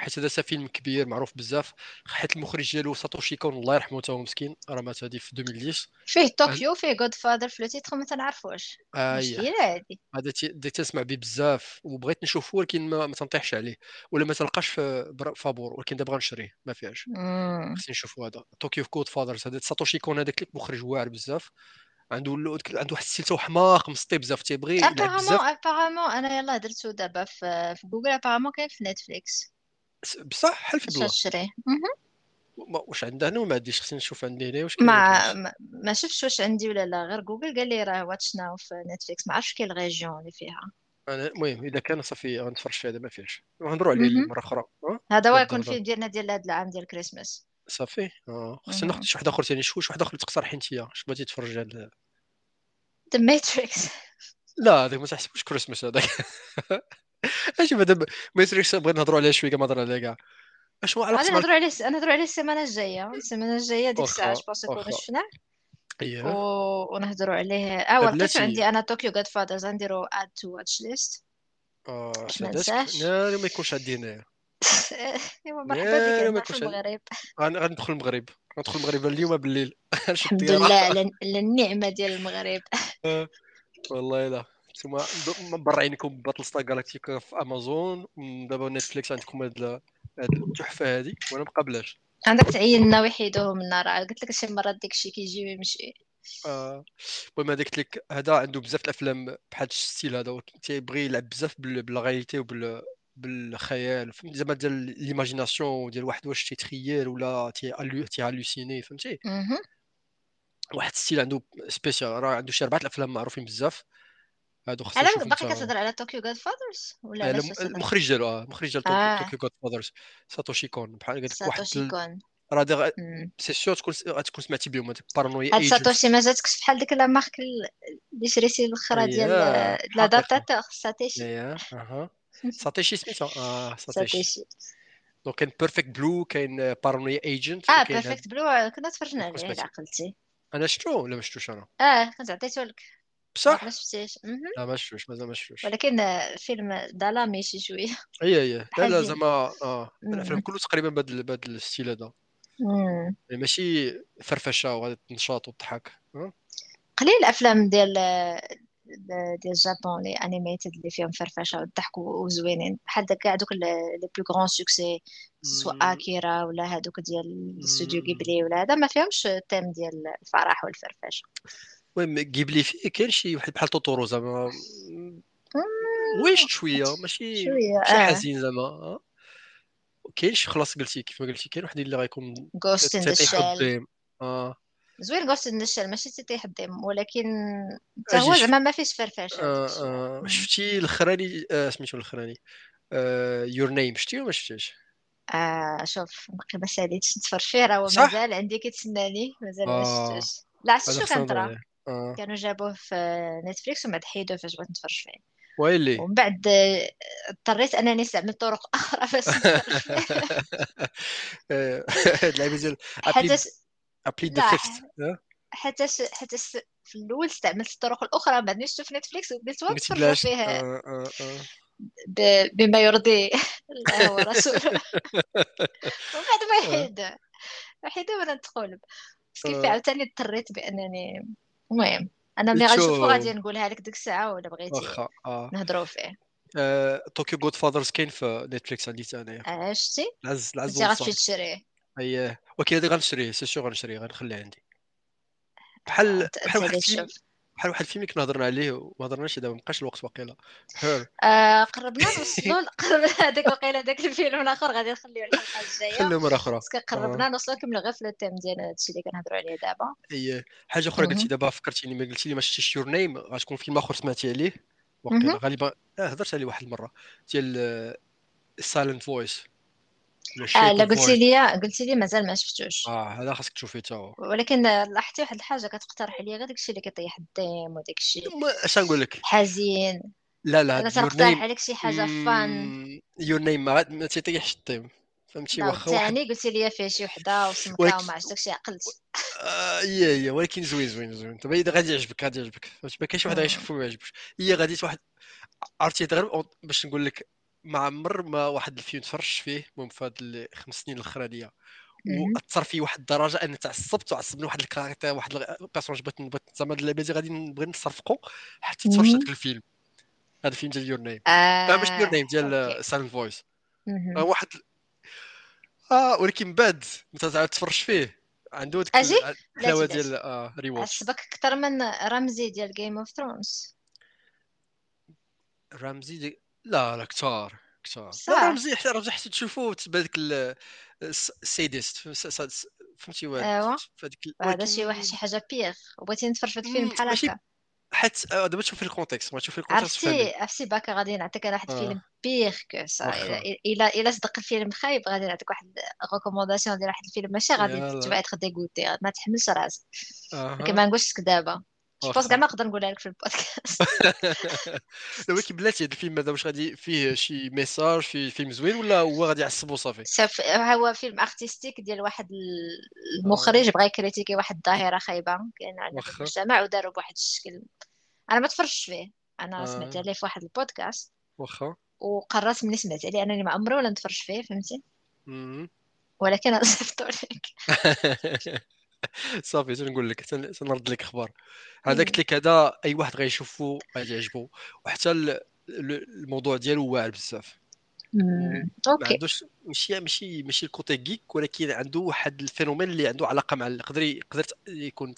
حيت هذا فيلم كبير معروف بزاف. حيت المخرج ديالو Satoshi Kon الله يرحمه تا هو مسكين راه مات هذه في 2010 فيه Tokyo فيه Godfather في le titre ما تنعرفوش. آه مشكله هذه هذا بديت تسمع به بزاف وبغيت نشوفه ولكن ما, ما تنطيحش عليه ولا ما تلقاش في فابور ولكن دابا غنشريه ما فيهاش. خصني نشوفو هذا. Tokyo في Godfathers هذا Satoshi Kon هذاك مخرج واعر بزاف. عنده عنده واحد ال style حماق مسطي بزاف تيبغي يلعب بزاف. apparemment أنا يلاه درتو دابا في, في Google apparemment كاين في Netflix بصح حل في بلا شري واش عندها هنا وما عنديش خصني نشوف عندي هنا واش ما ما شفتش واش عندي ولا لا غير جوجل قال لي راه watch now في Netflix ما عرفتش كاين ال région اللي فيها. أنا المهم إذا كان صافي غنتفرج فيها ما فيهاش. نهضروا عليه مرة أخرى. هذا هو يكون فيه ديالنا ديال هذا العام ديال الكريسماس صافي. أه. خصني ناخذ شي واحد اخر ثاني شوف شي واحد اخر تقترحي أنت؟ اش بغيتي تفرج على؟ The Matrix لا هذاك ما تحسبوش كريسماس هذاك. اش بدا Matrix بغيت نهضروا عليه شوية كما عليه كاع اشنو علاقة نهضروا عليه نهضروا عليه السيمانه الجاية. السيمانه الجاية ديك الساعة جو كون شفناه اييه ونهضروا عليه آه وقت عندي؟ أنا Tokyo Godfathers نديرو add to watchlist آه باش ما ما يكونش عندي هنايا ايوا مرحبا بك في المغرب غندخل المغرب. غندخل المغرب اليوم بالليل. الحمد لله على النعمه ديال المغرب. آه، والله لا. نتوما برا عينكم باتل ستار جالاكتيكا في أمازون دابا نتفليكس عندكم هاد التحفة هذه وأنا ما قبلاش عندك تعين لنا ويحيدوه من النار قلت لك شي مرات داك الشيء كيجي ويمشي آه. المهم هذاك لك هذا عنده بزاف الأفلام بحال الستيل هذا تيبغي يلعب بزاف بالغاليتي وبال بالخيال فهمتي؟ زعما ديال l'imagination ديال واحد واش تيتخيل ولا تي halluciner فهمتي؟ واحد ال style عنده spécial راه عنده شي أربعة الأفلام معروفين بزاف. هادو خصني نشوف باقي كتهضر على Tokyo Godfathers ولا المخرج ديالو آه المخرج ديال Tokyo Godfathers Satoshi Kon بحال قال لك واحد Satoshi Kon. راه c'est sûr تكون غتكون سمعتي بهم هذيك بارانويا هاد ساتوشي ما جاتكش بحال ديك la marque اللي شريتي الأخرى ديال l'adaptateur Satechi أها. Satechi سميتها؟ آه Satechi donc كاين Perfect Blue كاين Paranoia Agent آه Perfect Blue كنا تفرجنا عليه عقلتي. أنا شفتو ولا ما شفتوش أنا؟ آه كنت عطيته لك. بصح ما شفتيش لا ما شفتوش مازال ما شفتوش. ولكن فيلم ظلامي شي شوية. اي اي لا لا زعما آه. الافلام كله تقريبا بهذا بهذا ال style هذا. يعني ماشي فرفشة وهذا النشاط والضحك قليل الأفلام ديال ديال ال Japon les animated اللي فيهم فرفشة والضحك وزوينين. بحال داك كاع دوك les plus grands succès سواء Akira ولا هادوك ديال ال Studio Ghibli ولا هذا ما فيهمش thème ديال الفرح والفرفشة. المهم غيبلي فيه كاين شي واحد بحال Totoro زعما. ويش شوية ماشي شوية شي آه. حزين زعما. كاين شي خلاص قلتي كيف ما قلتي كاين واحد اللي غيكون in the آه. زوين Ghost in the Shell ماشي تيطيح الديم ولكن حتى هو زعما ما فيش فرفشة. آه آه. شفتي الاخراني آه سميتو الاخراني Your Name شفتي ولا شفتيش؟ آه شوف باقي ما ساليتش نتفرج فيه راه مازال عندي كيتسناني مازال ما آه. شفتوش. لا عرفتي شنو كان طرا. آه. كانوا جابوه في نتفليكس ومن بعد حيدوه فاش بغيت نتفرج فيه. ويلي ومن بعد اضطريت انني نستعمل طرق أخرى باش اللعيبة ديال حتى I plead the fifth حتى حتى في الأول استعملت الطرق الأخرى بعد شفت في نتفليكس وبديت نتفرج فيها. آه آه آه. بما يرضي الله ورسوله. ومن بعد ما يحيد يحيد وأنا ندخل بس كيف عاوتاني اضطريت بأنني المهم أنا ملي غنشوفو غادي نقولها لك ديك الساعة ولا بغيتي؟ واخا آه. نهضروا فيه. Tokyo Godfathers كاين في نتفليكس عندي انايا آه شتي؟ العز العز انت غتمشي تشريه اييه ولكن هذا غنشريه سي سيغ غنشريه؟ غنخليه عندي. بحال بحال واحد الفيلم بحال واحد الفيلم كنا هضرنا عليه وما هضرناش دابا مابقاش الوقت واقيلا هير. آه قربنا نوصلوا قرب هذاك واقيلا هذاك الفيلم الآخر غادي نخليو الحلقة الجاية. خليه مره أخرى. parce que قربنا نوصلوا نكملوا غير في ال thème ديال هادشي اللي كنهضروا عليه دابا. اي حاجة أخرى قلتي دابا فكرتيني ما قلتي لي ما شفتيش Your Name غتكون فيلم آخر سمعتي عليه. واقيلا غالبا آه هضرت عليه واحد المرة ديال Silent Voice آه لا قلتي لي قلتي لي مازال ما شفتوش. آه هذا خاصك تشوفيه تا هو. ولكن لاحظتي واحد الحاجة كتقترح عليا غير داكشي اللي كيطيح الديم وداك الشيء اش نقول لك؟ حزين. لا لا أنا تنقترح عليك شي حاجة fun Your Name ما, تيطيحش الديم فهمتي؟ واخا ثاني قلتي لي فيه شي وحدة وسمكة وما عجبتكش عقلت. هي هي ولكن زوين زوين زوين. دابا غادي يعجبك غادي يعجبك. ما كاينش واحد غيشوفو ما يعجبوش هي غادي واحد عرفتي غير باش نقول لك ما عمر ما واحد الفيلم تفرجت فيه المهم في هاد الخمس سنين الأخرانية. وأثر فيه واحد الدرجة ان تعصبت وعصبني واحد ال character واحد ال personnage بغيت بغيت زعما اللعبه دي غادي نبغي نصرفقو حتى تفرجت. هذاك الفيلم هذا الفيلم ديال Your Name آه آه ماشي Your Name. ديال Silent Voice. آه واحد آه ولكن من بعد متى تعاود تفرج فيه عنده ديك؟ الحلاوة ديال rewatch عصبك أكثر من Ramsay ديال Game of Thrones Ramsay دي... لا لا كثار كثار صح. لا Ramsay حتى Ramsay حتى تشوفو الس- ال sadist فهمتي واحد ايوا. هذا شي واحد شي حاجة pire وبغيتي نتفرج في الفيلم بحال هكا حيت آه، دابا تشوف في ال contexte ما تشوف في الكونتكست عرفتي عرفتي باكا غادي نعطيك أنا واحد. الفيلم بيغ كو سا. إلا إلا صدق الفيلم خايب غادي نعطيك واحد recommandation ديال واحد الفيلم ماشي غادي. تبقى تخدي dégoûtée ما تحملش راسك. ولكن ما نقولش لك دابا je واخا. pense كاع ما نقدر نقولها لك في البودكاست ولكن بلاتي هذا الفيلم هذا واش غادي فيه شي message فيه فيلم زوين ولا هو غادي يعصب وصافي سف... هو فيلم artistique ديال واحد ال- المخرج بغى ي critiquer واحد الظاهرة خايبة كاينة عندنا في. المجتمع وداروا بواحد الشكل أنا ما تفرجتش فيه أنا آه. سمعت عليه في واحد البودكاست واخا وقررت ملي سمعت عليه أنني ما عمري ولا نتفرج فيه فهمتي. ولكن أنا صيفطو لك صافي تنقول لك تن- تنرد لك أخبار هذا قلت لك هذا أي واحد غيشوفو غادي يعجبو وحتى ال- ال- الموضوع ديالو واعر بزاف. مم. ما عندوش ماشي ماشي ماشي ال côté geek ولكن عنده واحد ال phénomène اللي عنده علاقة مع يقدر يقدر يكون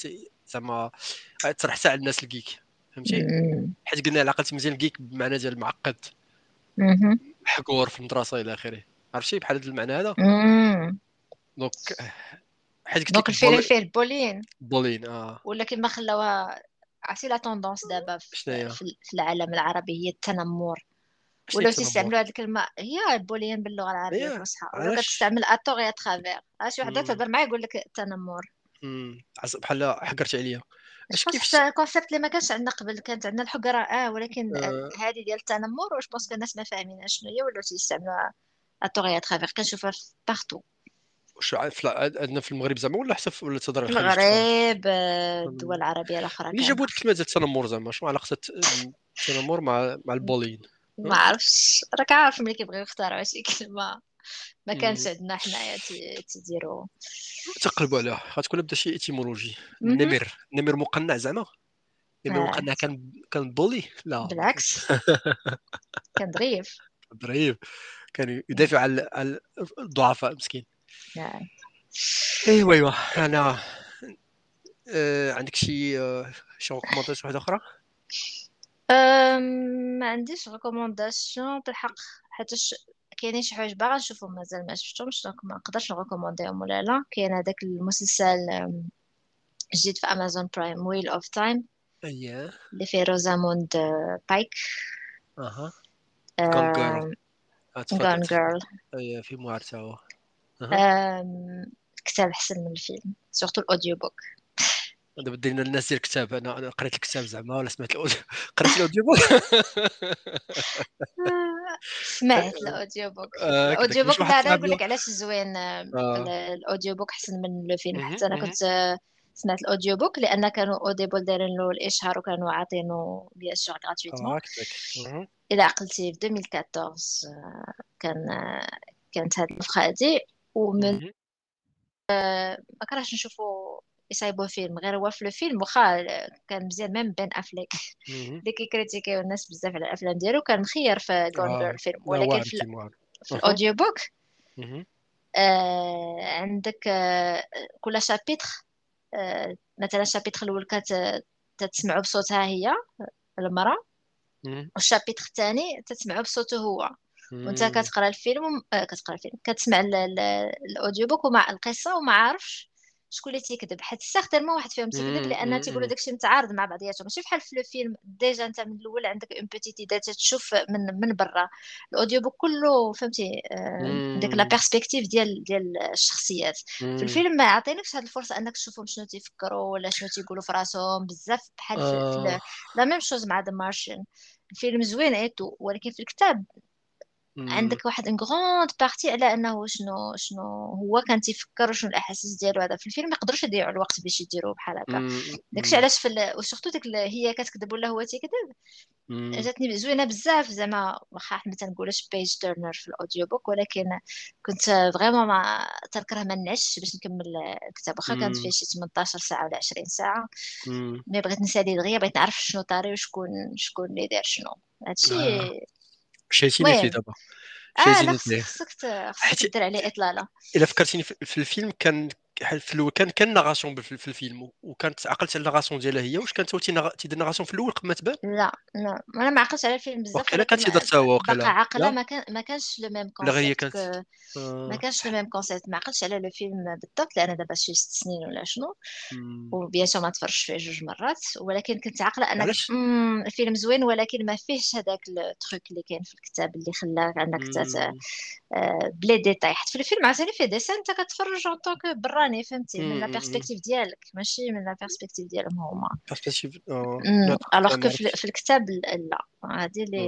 زعما تطرح حتى على الناس ال geek فهمتي. حيت قلنا علاقه مزيان ال geek بمعنى ديال معقد. مهم. محقور في المدرسة إلى آخره. عرفتي؟ بحال هذا المعنى هذا. donc حيت قلت donc الفيلم فيه ال bullying bullying. آه. ولا كما خلاوها عرفتي la tendance دابا؟ في, في- العالم العربي هي التنمر. التنمر؟ تيستعملوا هذه الكلمة هي ال bullying باللغة العربية الفصحى ولاو علاش؟ كتستعمل à tort et à travers. شي وحدة. تهضر معايا يقول لك التنمر بحال حقرت عليا. اش كيف ال concept اللي ما كانش عندنا قبل؟ كانت عندنا الحقره آه ولكن آه. هذه ديال التنمر واش pense الناس ما فاهمين شنو هي ولاو تيستعملوها à tort et à travers. كنشوفها partout واش عندنا في المغرب زعما ولا حتى ولا تهضر المغرب آه، الدول العربيه الأخرى اللي جابوا الكلمة ديال التنمر زعما شنو علاقة الت- التنمر مع مع ال bullying؟ ما عرفتش. راك عارف ملي كيبغيو يختاروا شي كلمه ما كانش. عندنا حنايا تي- تيديروا تقلبوا عليها. غتكون بدا شي étymologie مهم. نمر. نمر مقنع زعما. نمر آه. مقنع كان كان bully؟ لا. بالعكس. كان ظريف. ظريف كان يدافع على الضعفاء مسكين نعم. ايوا ايوا أنا آه عندك شي آه شي recommandation واحدة أخرى؟ ما عنديش recommandation بالحق حيتاش كاينين شي حوايج باغا نشوفهم مازال ما شفتهمش donc ما نقدرش ن recommander هم ولا لا. كاين هذاك المسلسل جديد في امازون برايم Wheel of Time اييه اللي فيه Rosamund آه، Pike أها. Gone Girl. Gone Girl اييه في أها. الكتاب أحسن من الفيلم surtout ال audiobook دابا دينا الناس ديال الكتاب أنا قريت الكتاب زعما ولا سمعت ال audio قريت ال audiobook سمعت ال audiobook آه،. ال audiobook بعدا نقول لك علاش زوين آه،. ال- ال audiobook أحسن من le film مهم، حتى أنا. كنت آه، سمعت ال audiobook لأن كانوا Audible دايرين له الإشهار وكانوا عاطينه bien sûr gratuitement. إلى عقلتي في 2014 آه، كان كانت هاد النسخه هادي ومن. ما كرهتش نشوفو يصايبوا فيلم غير هو في الفيلم واخا كان مزيان même Ben Affleck. اللي كيكريتيكيو الناس بزاف على الأفلام ديالو كان مخير في Gone آه. Girl فيلم ولكن في. في. ال audiobook. آه عندك آه كل chapitre آه مثلا ال chapitre الأول كت تتسمعوا بصوتها هي المرأة مهم. وال chapitre الثاني تتسمعوا بصوته هو وانت. كتقرا الفيلم آه كتقرا الفيلم كتسمع ال- ال- ال audiobook ومع القصة وما عارفش شكون اللي تيكذب حيت certainement واحد فيهم تيكذب لأن تيقولوا. داكشي متعارض مع بعضياتهم ماشي بحال في الفيلم déjà انت من الأول عندك une petite idée تشوف من من برا ال audiobook كله فهمتي آه، ديك la. perspective ديال ديال الشخصيات في. الفيلم ما عطينكش هاد الفرصة إنك تشوفهم شنو تيفكروا ولا شنو تيقولوا في راسهم بزاف بحال في, في آه. la même chose مع The Martian الفيلم زوين et tout ولكن في الكتاب عندك واحد une grande partie على أنه شنو شنو هو كان تيفكر شنو الأحاسيس ديالو هذا. في الفيلم ما يقدروش يضيعوا الوقت باش يديروه بحال هكا. داكشي علاش في ال... و surtout ديك. هي كتكذب ولا هو تيكذب. جاتني زوينه بزاف زعما. واخا ما تنقولش page turner في ال audiobook ولكن كنت vraiment ما تنكره ما نعش باش نكمل الكتاب. واخا كانت فيه شي 18 ساعة ولا 20 ساعة. mais بغيت نسالي دغيا بغيت نعرف شنو طاري وشكون شكون اللي دار شنو. هادشي مشيتيني فيه دابا آه لا خصك دير عليه اطلاله إلا فكرتيني في الفيلم كان في الأول كان كان narration في الفيلم وكانت عقلت على ال narration ديالها هي واش كانت هو تيدير narration في الأول قبل ما تبان؟ لا لا أنا ما عقلتش على الفيلم بزاف وقيلا كانت تيدير حتى هو وقيلا بقى عاقله ما كان ما كانش le même concept لا هي كانت. آه. ما كانش le même concept ما عقلتش على le film بالضبط لأن دابا شي ست سنين ولا شنو. و bien sûr ما تفرجش فيه جوج مرات ولكن كنت عاقلة ان الفيلم زوين ولكن ما فيهش هذاك ال truc اللي كاين في الكتاب اللي خلاك انك آه، ب les détails. حيت في الفيلم عاوتاني فيه ديسان أنت كتفرج en tant que براني. فهمتي من la perspective ديالك ماشي من la perspective ديالهم هما. perspective alors que في الكتاب لا هادي اللي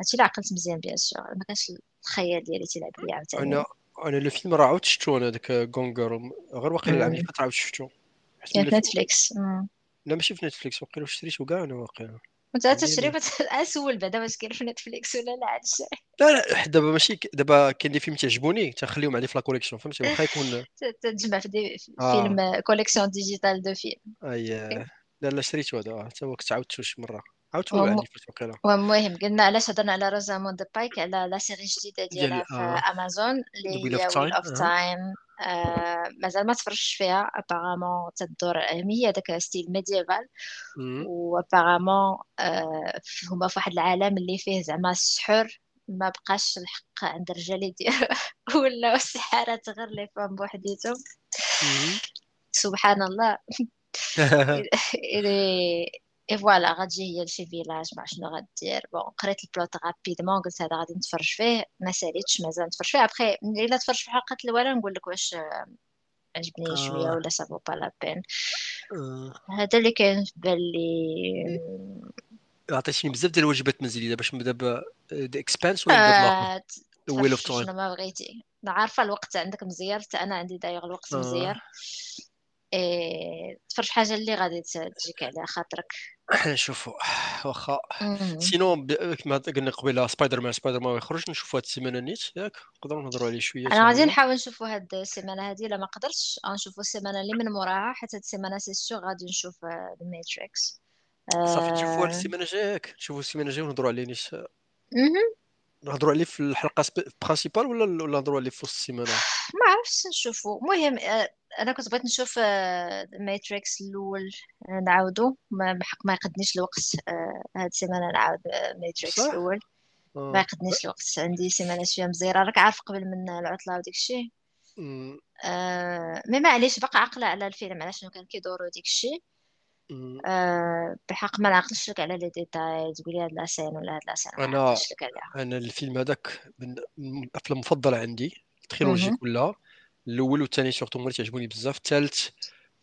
هادشي اللي عقلت مزيان bien sûr ما كانش الخيال ديالي تيلعب ليا عاوتاني. أنا أنا le film راه عاود شفتو أنا داك Gone Girl غير واقيلا العام اللي فات عاود شفتو. كان في Netflix لا ماشي في Netflix واقيلا شريتو كاع أنا واقيلا. انت تشري أسول بعدا واش كاين في Netflix ولا لا هادشي لا لا دابا ماشي دابا كاين des films تعجبوني تنخليهم عندي في la collection فهمتي؟ واخا يكون تجمع في des films collection digitale de films أي لا لا شريتو هذا حتى هو كنت عاودتو شي مرة. عاودتو عندي في الوقيله المهم قلنا علاش هضرنا على روزاموند بايك على la série جديده ديالها في امازون اللي هي Wheel of Time مازال ما تفرجتش فيها. apparemment تدور هي داك style médiéval و apparemment هما في واحد العالم اللي فيه زعما السحر ما بقاش الحق عند الرجال يدير ولا السحارات غير les femmes بوحديتهم. سبحان الله. et voilà غتجي هي لشي village مع شنو غدير bon قريت ال plot rapidement قلت هذا غادي نتفرج فيه ما ساليتش مازال نتفرج فيه ابخي إلا تفرج في الحلقة الاولى نقول لك واش عجبني آه. شوية ولا ça vaut pas la peine آه. هذا اللي كان في بالي عطيتيني بزاف ديال الواجبات منزليه باش نبدا Expanse ولا Wheel of Time شنو ما بغيتي. عارفة الوقت عندك مزير حتى أنا عندي دايغ الوقت آه. مزير إيه تفرج حاجة اللي غادي تجيك على خاطرك. إحنا نشوفوا واخا sinon كما قلنا قبيلة Spider-Man Spider-Man يخرج نشوفوا هاد السيمانة نيت ياك نقدروا نهضروا عليه شوية أنا غادي نحاول نشوفوا هاد السيمانة هادي الا ما قدرتش غنشوفوا السيمانة اللي من موراها حتى هاد السيمانة سي سيغ غادي نشوف ال Matrix صافي نشوفوا هاد السيمانة الجايه ياك نشوفوا السيمانة الجاية ونهضروا عليه نيت. نهضروا عليه في الحلقة principale ولا ولا نهضروا عليه في وسط السيمانة؟ ما عرفتش نشوفوا المهم أنا كنت بغيت نشوف Matrix الأول نعاودو. ما بحق ما يقدنيش الوقت هاد السيمانة نعاود Matrix الأول. ما يقدنيش الوقت. عندي سيمانة شوية مزيرة. راك عارف قبل من العطلة وديك الشيء آه mais معليش بقى عاقلة على الفيلم. على شنو كان كيدور وديك الشيء آه بحق ما نعقلش لك على les détails تقولي هاد la scène ولا هاد la scène أنا أنا الفيلم هذاك من الأفلام المفضلة عندي ال trilogie كلها الأول والثاني surtout هما تعجبوني بزاف الثالث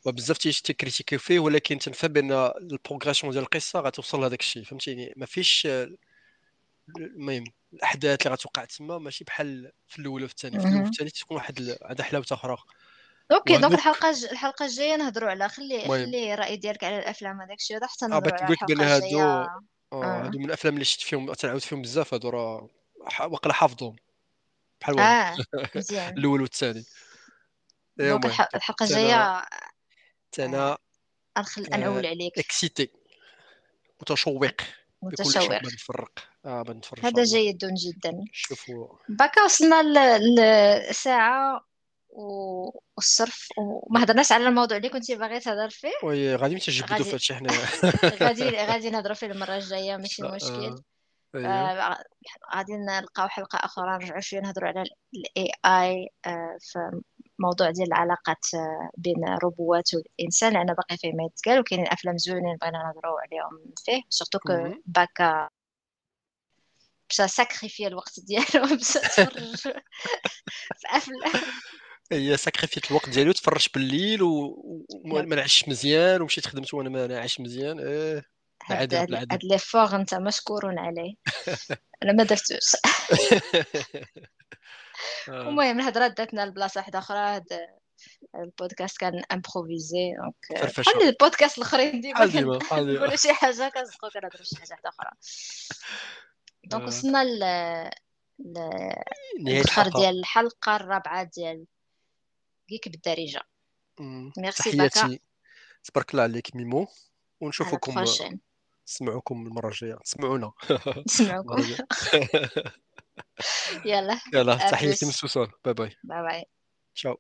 وبزاف تيكريتيكي فيه ولكن تنفهم بأن ال progression ديال القصة غتوصل لهذاك الشيء فهمتيني؟ ما فيش المهم الأحداث اللي غتوقع تما ماشي بحال في الأول وفي الثاني. في الأول وفي الثاني تكون واحد عندها حلاوة أخرى. OK donc الحلقة ج... الحلقة الجاية نهضروا على خلي خلي الراي ديالك على الأفلام هذاك الشيء هذا حتى نهضروا على الحلقة الجايه هادو آه، هادو من الأفلام اللي شفت فيهم تنعاود فيهم بزاف هادو راه واقيلا حافظهم بحال مزيان. الأول والثاني. donc الحلقة الجاية أنا ادخل أنعول عليك. excité. متشوق متشوق. بنتفرق آه بنتفرج هذا جيد جدا. شوفوا. باكا وصلنا للساعه والصرف وما هضرناش على الموضوع اللي كنتي باغي تهضر فيه؟ oui غادي نتجبدوا في هادشي حنا غادي غادي نهضروا فيه المرة الجاية ماشي مشكل. أيوه. آه غادي نلقاو حلقة أخرى نرجعوا شوية نهضروا على ال AI آه في موضوع ديال العلاقات آه بين الروبوات والإنسان. لأن باقي فيه ما يتقال وكاينين أفلام زوينين بغينا نهضروا عليهم فيه. surtout que باكا باش sacrifié الوقت ديالو باش تفرج في أفلام. هي sacrifiيت الوقت ديالو تفرج بالليل وما نعش مزيان ومشيت خدمت وأنا ما ناعش مزيان. آه العدل هاد العدل هاد l'effort انت مشكور عليه. أنا ما درتوش. آه، المهم الهضره داتنا لبلاصة واحدة أخرى. هاد البودكاست كان improvisé donc بحال البودكاست الأخرين ديما كنقولوا شي حاجة كنصدقوا كنهضروا شي حاجة واحدة أخرى. donc آه، وصلنا ل الآخر الحلقة. ديال الحلقة الرابعة ديال Geek بالدارجة. ميرسي تحياتي تبارك الله عليك ميمو. ونشوفكم نسمعوكم المرة الجاية. المره الجاية. يلا. يلا تحياتي من ابوس سوسول باي باي. باي باي. تشاو